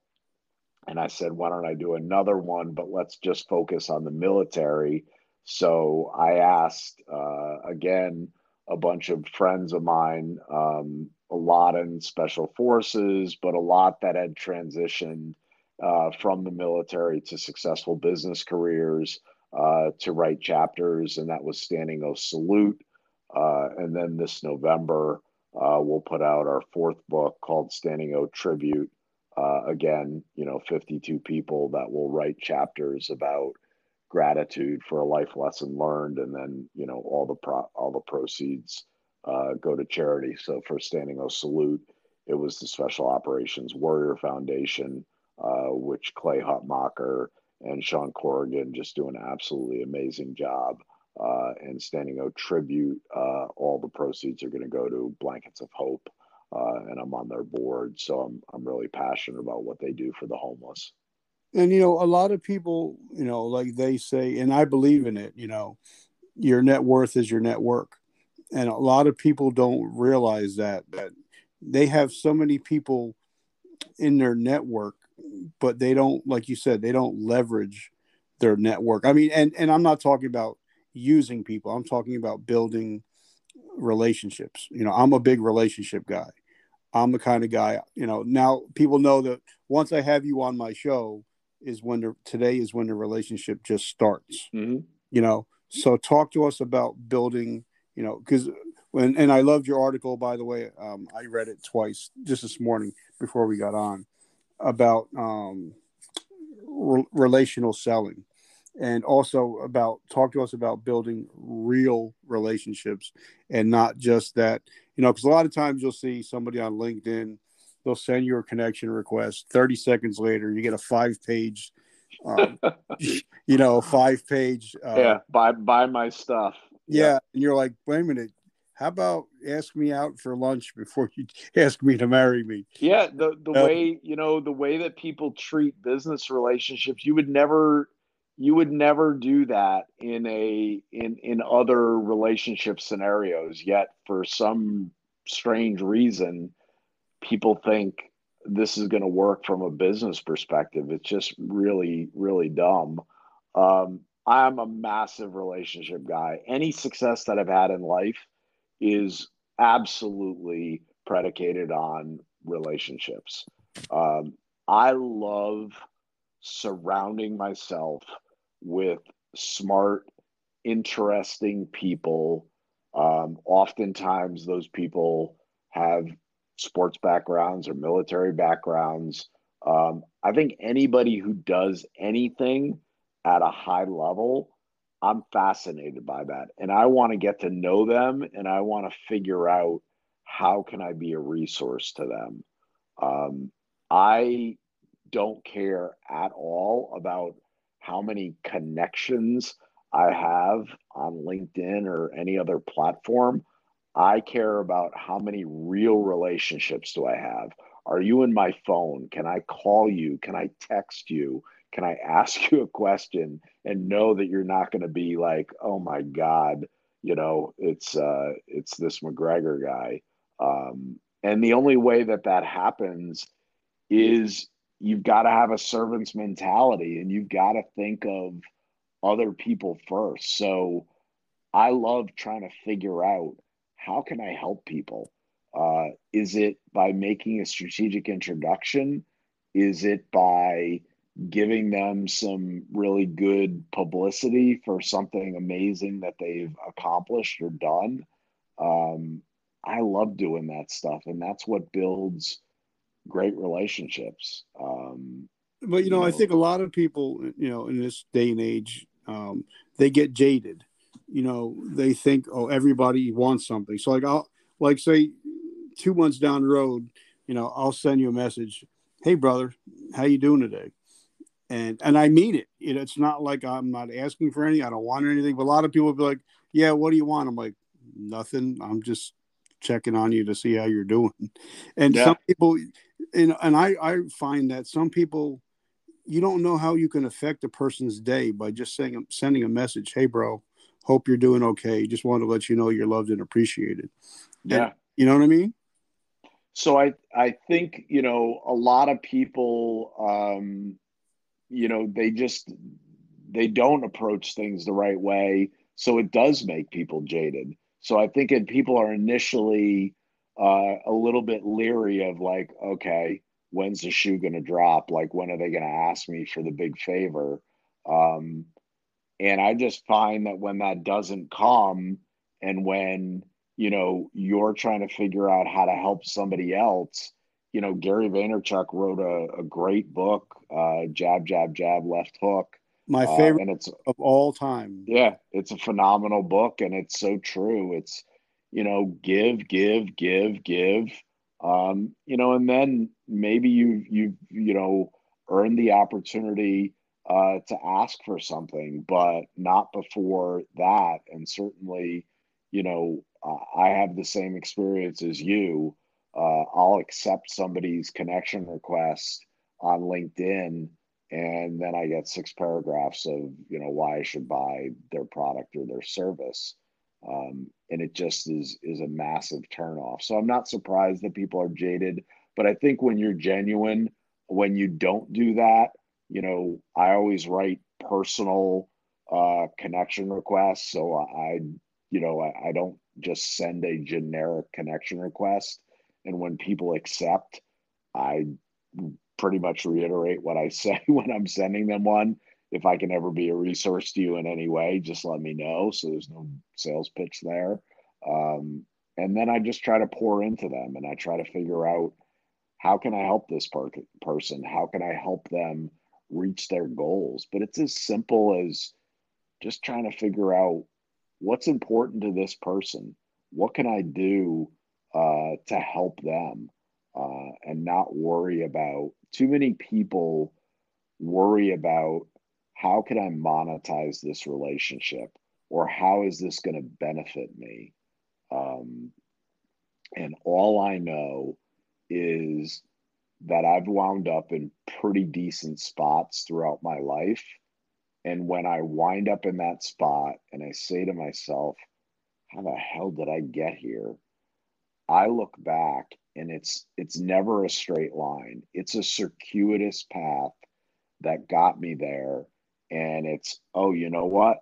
C: And I said, why don't I do another one, but let's just focus on the military. So I asked uh, again a bunch of friends of mine, um, a lot in special forces, but a lot that had transitioned uh, from the military to successful business careers uh, to write chapters, and that was Standing O Salute. Uh, and then this November, uh, we'll put out our fourth book called Standing O Tribute. Uh, again, you know, 52 people that will write chapters about gratitude for a life lesson learned, and then you know all the pro- all the proceeds uh, go to charity. So for Standing O Salute, it was the Special Operations Warrior Foundation, uh, which Clay Hutmacher and Sean Corrigan just do an absolutely amazing job. Uh, and Standing O Tribute, uh, all the proceeds are going to go to Blankets of Hope, uh, and I'm on their board, so I'm I'm really passionate about what they do for the homeless.
B: And you know, a lot of people, you know, like they say, and I believe in it. You know, your net worth is your network, and a lot of people don't realize that that they have so many people in their network but they don't, like you said, they don't leverage their network. I mean, and and I'm not talking about using people. I'm talking about building relationships. You know, I'm a big relationship guy. I'm the kind of guy, you know, now people know that once I have you on my show is when the today is when the relationship just starts. Mm-hmm. You know, so talk to us about building, you know, because when and I loved your article by the way. Um, I read it twice just this morning before we got on about um, re- relational selling and also about talk to us about building real relationships and not just that you know because a lot of times you'll see somebody on linkedin they'll send you a connection request 30 seconds later you get a five page um, you know five page
C: uh, yeah buy buy my stuff
B: yeah. yeah and you're like wait a minute how about ask me out for lunch before you ask me to marry me?
C: Yeah, the the uh, way you know the way that people treat business relationships, you would never you would never do that in a in in other relationship scenarios. Yet for some strange reason, people think this is going to work from a business perspective. It's just really really dumb. Um, I'm a massive relationship guy. Any success that I've had in life is absolutely predicated on relationships. Um, I love surrounding myself with smart, interesting people. Um, oftentimes, those people have sports backgrounds or military backgrounds. Um, I think anybody who does anything at a high level I'm fascinated by that. And I want to get to know them and I want to figure out how can I be a resource to them. Um, I don't care at all about how many connections I have on LinkedIn or any other platform. I care about how many real relationships do I have? Are you in my phone? Can I call you? Can I text you? can I ask you a question and know that you're not going to be like, oh my God, you know, it's uh, it's this McGregor guy. Um, and the only way that that happens is you've got to have a servant's mentality and you've got to think of other people first. So I love trying to figure out how can I help people? Uh, is it by making a strategic introduction? Is it by giving them some really good publicity for something amazing that they've accomplished or done? Um, I love doing that stuff, and that's what builds great relationships. Um,
B: but you know, you know, I think a lot of people, you know, in this day and age, um, they get jaded. You know, they think, oh, everybody wants something. So like, I'll like say, two months down the road, you know, I'll send you a message. Hey, brother, how you doing today? And and I mean it. You know, it's not like I'm not asking for any. I don't want anything. But a lot of people be like, yeah, what do you want? I'm like, nothing. I'm just checking on you to see how you're doing. And yeah. some people, and and I I find that some people you don't know how you can affect a person's day by just saying sending a message hey bro hope you're doing okay. Just want to let you know you're loved and appreciated.
C: Yeah.
B: and, you know what i mean?
C: So i i think you know a lot of people um you know they just they don't approach things the right way. So it does make people jaded so i think that people are initially uh, a little bit leery of like okay when's the shoe going to drop? Like, when are they going to ask me for the big favor? Um, and I just find that when that doesn't come, and when you know you're trying to figure out how to help somebody else, you know, Gary Vaynerchuk wrote a, a great book, uh, Jab, Jab, Jab, Left Hook.
B: My uh, favorite uh, and it's, of all time.
C: Yeah, it's a phenomenal book, and it's so true. It's you know, give, give, give, give um, you know, and then maybe you you you know earned the opportunity uh, to ask for something, but not before that. And certainly, you know, uh, I have the same experience as you. Uh, I'll accept somebody's connection request on LinkedIn, and then I get six paragraphs of you know why I should buy their product or their service. Um, and it just is is a massive turnoff. So I'm not surprised that people are jaded, but I think when you're genuine, when you don't do that, you know, I always write personal uh, connection requests, so I, you know, I, I don't just send a generic connection request, and when people accept, I pretty much reiterate what I say when I'm sending them one if I can ever be a resource to you in any way, just let me know. So there's no sales pitch there. Um, and then I just try to pour into them and I try to figure out how can I help this per- person? How can I help them reach their goals? But it's as simple as just trying to figure out what's important to this person. What can I do uh, to help them uh, and not worry about too many people worry about how can I monetize this relationship or how is this going to benefit me? Um, and all I know is that I've wound up in pretty decent spots throughout my life. And when I wind up in that spot and I say to myself, how the hell did I get here? I look back and it's it's never a straight line. It's a circuitous path that got me there. And it's oh you know what?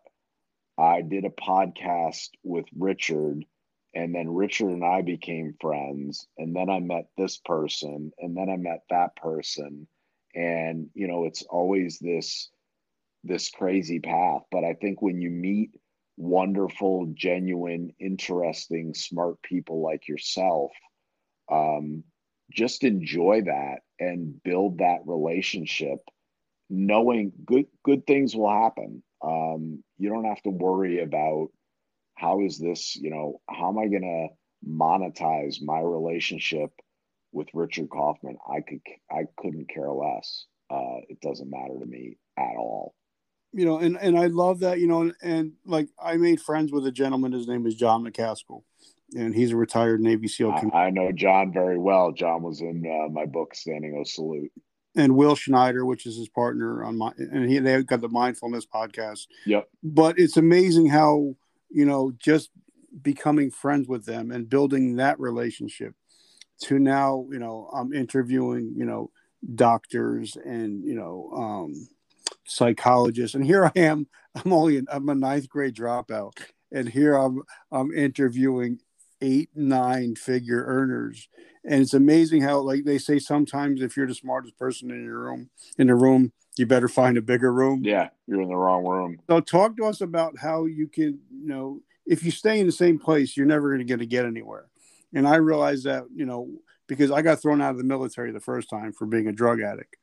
C: I did a podcast with richard and then richard and i became friends. And then i met this person and then i met that person. And you know it's always this this crazy path. But i think when you meet wonderful genuine interesting smart people like yourself um, just enjoy that and build that relationship knowing good good things will happen. Um, you don't have to worry about how is this, you know, how am I going to monetize my relationship with Richard Kaufman? I could I couldn't care less. Uh, it doesn't matter to me at all.
B: You know, and and I love that. You know, and, and like I made friends with a gentleman. His name is John McCaskill, and he's a retired Navy SEAL.
C: I, I know John very well. John was in uh, my book, Standing O Salute
B: and Will Schneider, which is his partner on my, and he they got the mindfulness podcast.
C: Yep.
B: But it's amazing how you know just becoming friends with them and building that relationship to now you know I'm interviewing you know doctors and you know um, psychologists. And here I am. I'm only an, I'm a ninth grade dropout, and here I'm I'm interviewing eight nine figure earners. And it's amazing how like they say sometimes if you're the smartest person in your room in the room, you better find a bigger room.
C: Yeah, you're in the wrong room.
B: So talk to us about how you can, you know, if you stay in the same place, you're never going to get anywhere. And I realized that, you know, because I got thrown out of the military the first time for being a drug addict.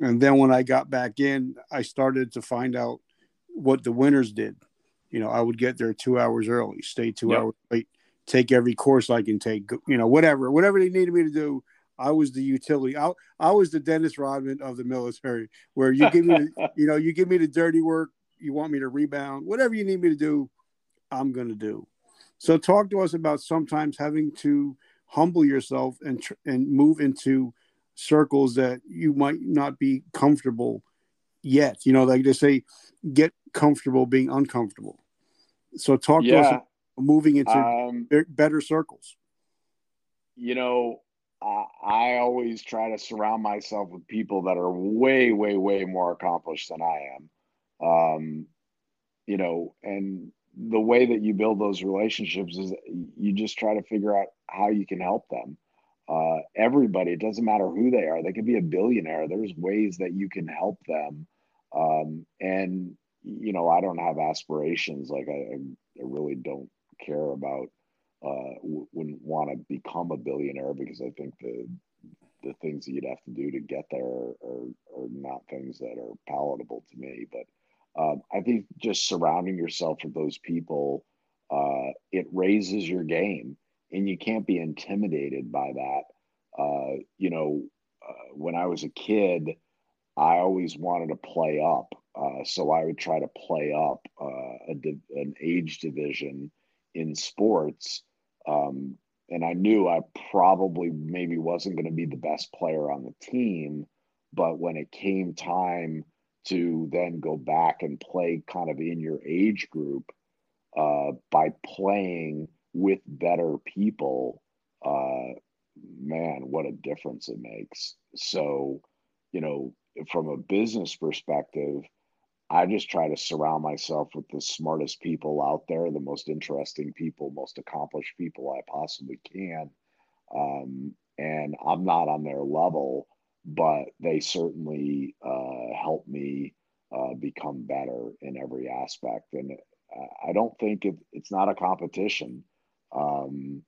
B: And then when I got back in, I started to find out what the winners did. You know, I would get there two hours early, stay two yep. hours late, take every course I can take, you know, whatever, whatever they needed me to do. I was the utility. I, I was the Dennis Rodman of the military, where you give me, the, you know, you give me the dirty work. You want me to rebound, whatever you need me to do, I'm going to do. So talk to us about sometimes having to humble yourself and and move into circles that you might not be comfortable yet. You know, like they say, get comfortable being uncomfortable. So talk yeah. to us moving into um, better circles.
C: You know, I, I always try to surround myself with people that are way, way, way more accomplished than I am. Um, you know, and the way that you build those relationships is you just try to figure out how you can help them. Uh, everybody, it doesn't matter who they are, they could be a billionaire. There's ways that you can help them. Um, and, you know, I don't have aspirations. Like, I, I really don't care about, uh, wouldn't want to become a billionaire because I think the, the things that you'd have to do to get there are, are, not things that are palatable to me. But um, I think just surrounding yourself with those people, uh, it raises your game, and you can't be intimidated by that. Uh, you know, uh, when I was a kid, I always wanted to play up, uh, so I would try to play up uh, di- an age division in sports. Um, and I knew I probably maybe wasn't going to be the best player on the team, but when it came time to then go back and play kind of in your age group uh, by playing with better people, uh, man, what a difference it makes. So, you know, from a business perspective, I just try to surround myself with the smartest people out there, the most interesting people, most accomplished people I possibly can. Um, and I'm not on their level, but they certainly uh, help me uh, become better in every aspect. And I don't think it, it's not a competition. Um,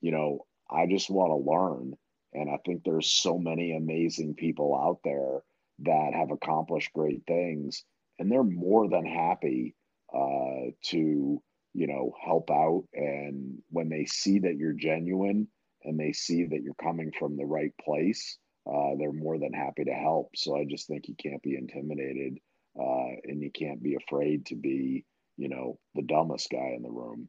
C: you know, I just want to learn. And I think there's so many amazing people out there that have accomplished great things, and they're more than happy uh, to, you know, help out. And when they see that you're genuine and they see that you're coming from the right place, uh, they're more than happy to help. So I just think you can't be intimidated uh, and you can't be afraid to be, you know, the dumbest guy in the room.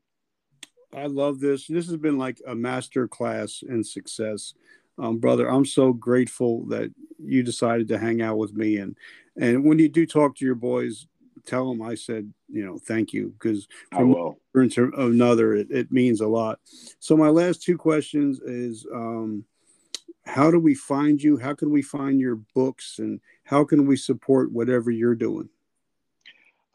B: I love this. This has been like a master class in success. Um, brother, I'm so grateful that you decided to hang out with me. And, and when you do talk to your boys, tell them I said, you know, thank you because from one to another, it, it means a lot. So my last two questions is, um, how do we find you? How can we find your books and how can we support whatever you're doing?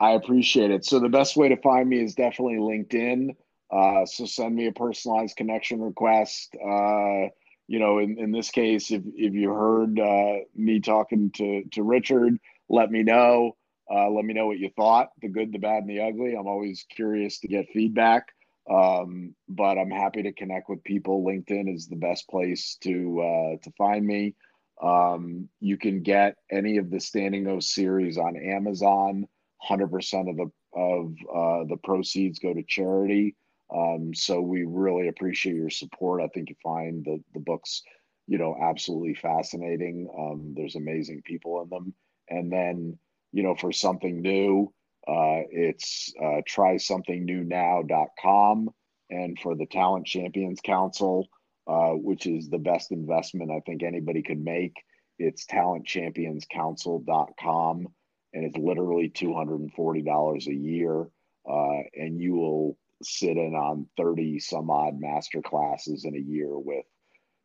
C: I appreciate it. So the best way to find me is definitely LinkedIn. Uh, so send me a personalized connection request. Uh, you know, in, in this case, if, if you heard uh, me talking to, to Richard, let me know. Uh, let me know what you thought, the good, the bad, and the ugly. I'm always curious to get feedback. Um, but I'm happy to connect with people. LinkedIn is the best place to uh, to find me. Um, you can get any of the Standing O series on Amazon. 100% of the of the proceeds go to charity. Um, so we really appreciate your support. I think you find the the books, you know, absolutely fascinating. Um, there's amazing people in them, and then you know, for something new, uh, it's uh, trysomethingNewNow.com. And for the Talent Champions Council, uh, which is the best investment I think anybody could make, it's talentchampionscouncil.com. And it's literally $240 a year. Uh, and you will sit in on 30 some odd master classes in a year with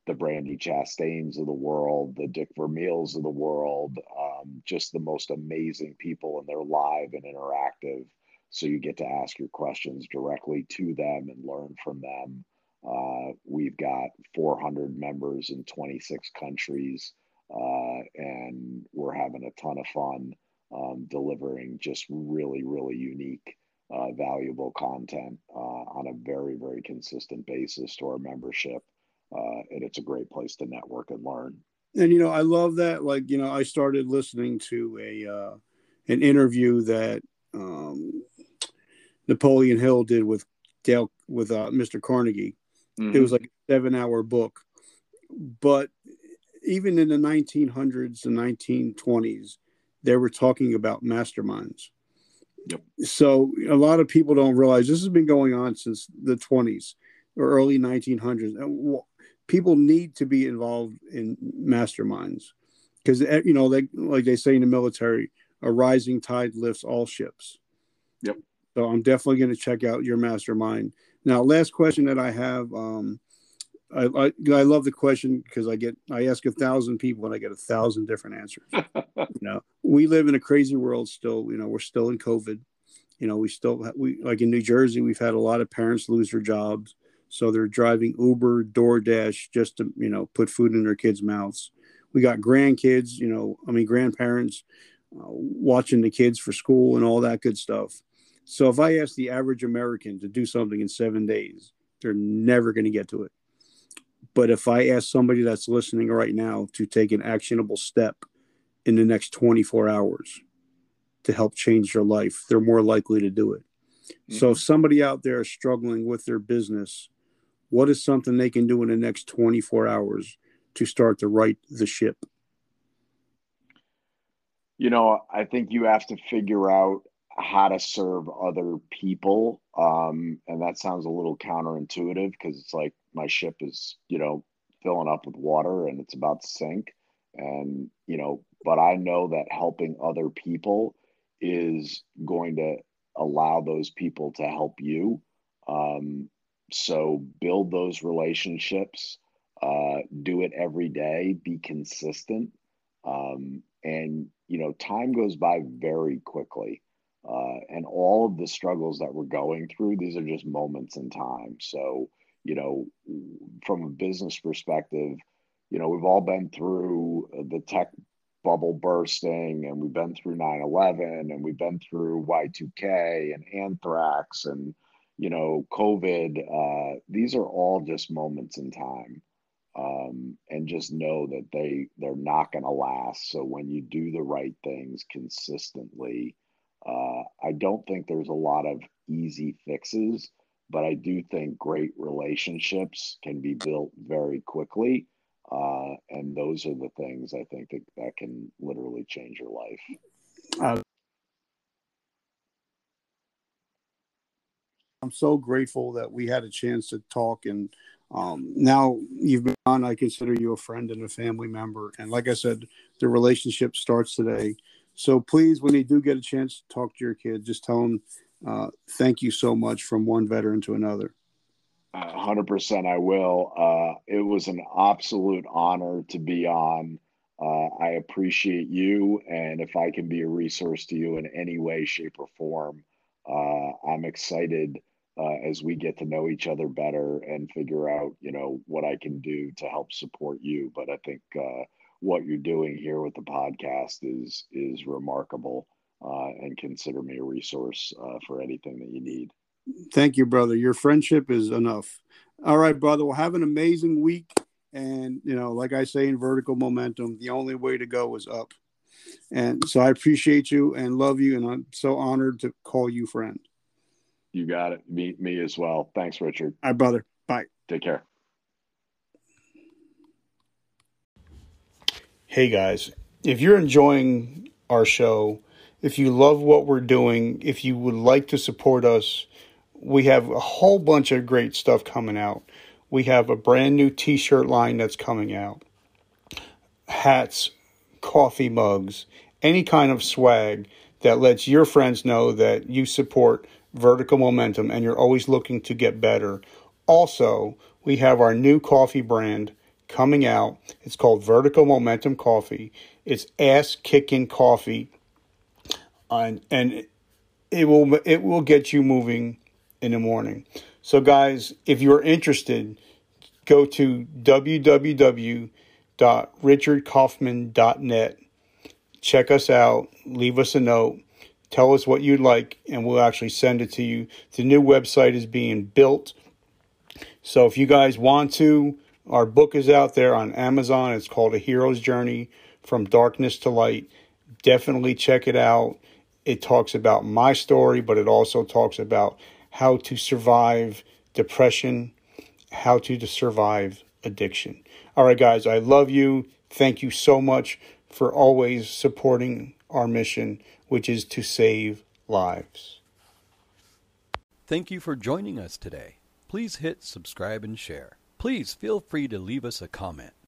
C: the Brandy Chastains of the world, the Dick Vermeils of the world, um, just the most amazing people, and they're live and interactive. So you get to ask your questions directly to them and learn from them. Uh, we've got 400 members in 26 countries, uh, and we're having a ton of fun um, delivering just really, really unique, uh, valuable content uh, on a very, very consistent basis to our membership uh, and it's a great place to network and learn.
B: And you know, I love that. Like, you know, I started listening to a uh, an interview that um, Napoleon Hill did with Dale with uh, Mr. Carnegie. Mm-hmm. It was like a seven hour book, but even in the 1900s and 1920s, they were talking about masterminds. Yep. So a lot of people don't realize this has been going on since the 20s or early 1900s people need to be involved in masterminds because eh, you know they like they say in the military a rising tide lifts all ships.
C: Yep.
B: So i'm definitely going to check out your mastermind. Now last question that i have um I, I, I love the question because I get I ask a thousand people and I get a thousand different answers. you know, we live in a crazy world still. You know, we're still in COVID. You know, we still we like in New Jersey, we've had a lot of parents lose their jobs. So they're driving Uber, DoorDash just to, you know, put food in their kids' mouths. We got grandkids, you know, I mean, grandparents uh, watching the kids for school and all that good stuff. So if I ask the average American to do something in seven days, they're never going to get to it. But if I ask somebody that's listening right now to take an actionable step in the next 24 hours to help change their life, they're more likely to do it. Mm-hmm. So if somebody out there is struggling with their business, what is something they can do in the next 24 hours to start to right the ship?
C: You know, I think you have to figure out how to serve other people. Um, and that sounds a little counterintuitive because it's like my ship is, you know, filling up with water and it's about to sink. And, you know, but I know that helping other people is going to allow those people to help you. Um, so build those relationships, uh, do it every day, be consistent. Um, and, you know, time goes by very quickly. Uh, and all of the struggles that we're going through, these are just moments in time. So, you know, from a business perspective, you know, we've all been through the tech bubble bursting and we've been through 9-11 and we've been through y2k and anthrax and you know, COVID, uh, these are all just moments in time. Um, and just know that they they're not going to last. So when you do the right things consistently, uh, I don't think there's a lot of easy fixes, but I do think great relationships can be built very quickly. Uh, and those are the things I think that, that can literally change your life. Uh,
B: I'm so grateful that we had a chance to talk and um, now you've been on. I consider you a friend and a family member. And like I said, the relationship starts today. So please, when you do get a chance to talk to your kid, just tell them uh, thank you so much from one veteran to another.
C: hundred percent, I will. Uh, it was an absolute honor to be on. Uh, I appreciate you, and if I can be a resource to you in any way, shape, or form, uh, I'm excited uh, as we get to know each other better and figure out, you know, what I can do to help support you. But I think uh, what you're doing here with the podcast is is remarkable, uh, and consider me a resource uh, for anything that you need.
B: Thank you, brother. Your friendship is enough. All right, brother. Well, have an amazing week. And you know, like I say in vertical momentum, the only way to go is up. And so I appreciate you and love you, and I'm so honored to call you friend.
C: You got it. Me, me as well. Thanks, Richard.
B: All right, brother. Bye.
C: Take care.
D: Hey, guys. If you're enjoying our show, if you love what we're doing, if you would like to support us, we have a whole bunch of great stuff coming out. We have a brand new t shirt line that's coming out, hats, coffee mugs, any kind of swag that lets your friends know that you support vertical momentum, and you're always looking to get better. Also, we have our new coffee brand,
B: coming out. It's called Vertical Momentum Coffee. It's ass kicking coffee, and and it will it will get you moving in the morning. So, guys, if you're interested, go to www.richardkaufman.net. Check us out. Leave us a note. Tell us what you'd like, and we'll actually send it to you. The new website is being built. So, if you guys want to, our book is out there on Amazon. It's called A Hero's Journey from Darkness to Light. Definitely check it out. It talks about my story, but it also talks about how to survive depression, how to survive addiction. All right, guys, I love you. Thank you so much for always supporting our mission, which is to save lives.
A: Thank you for joining us today. Please hit subscribe and share. Please feel free to leave us a comment.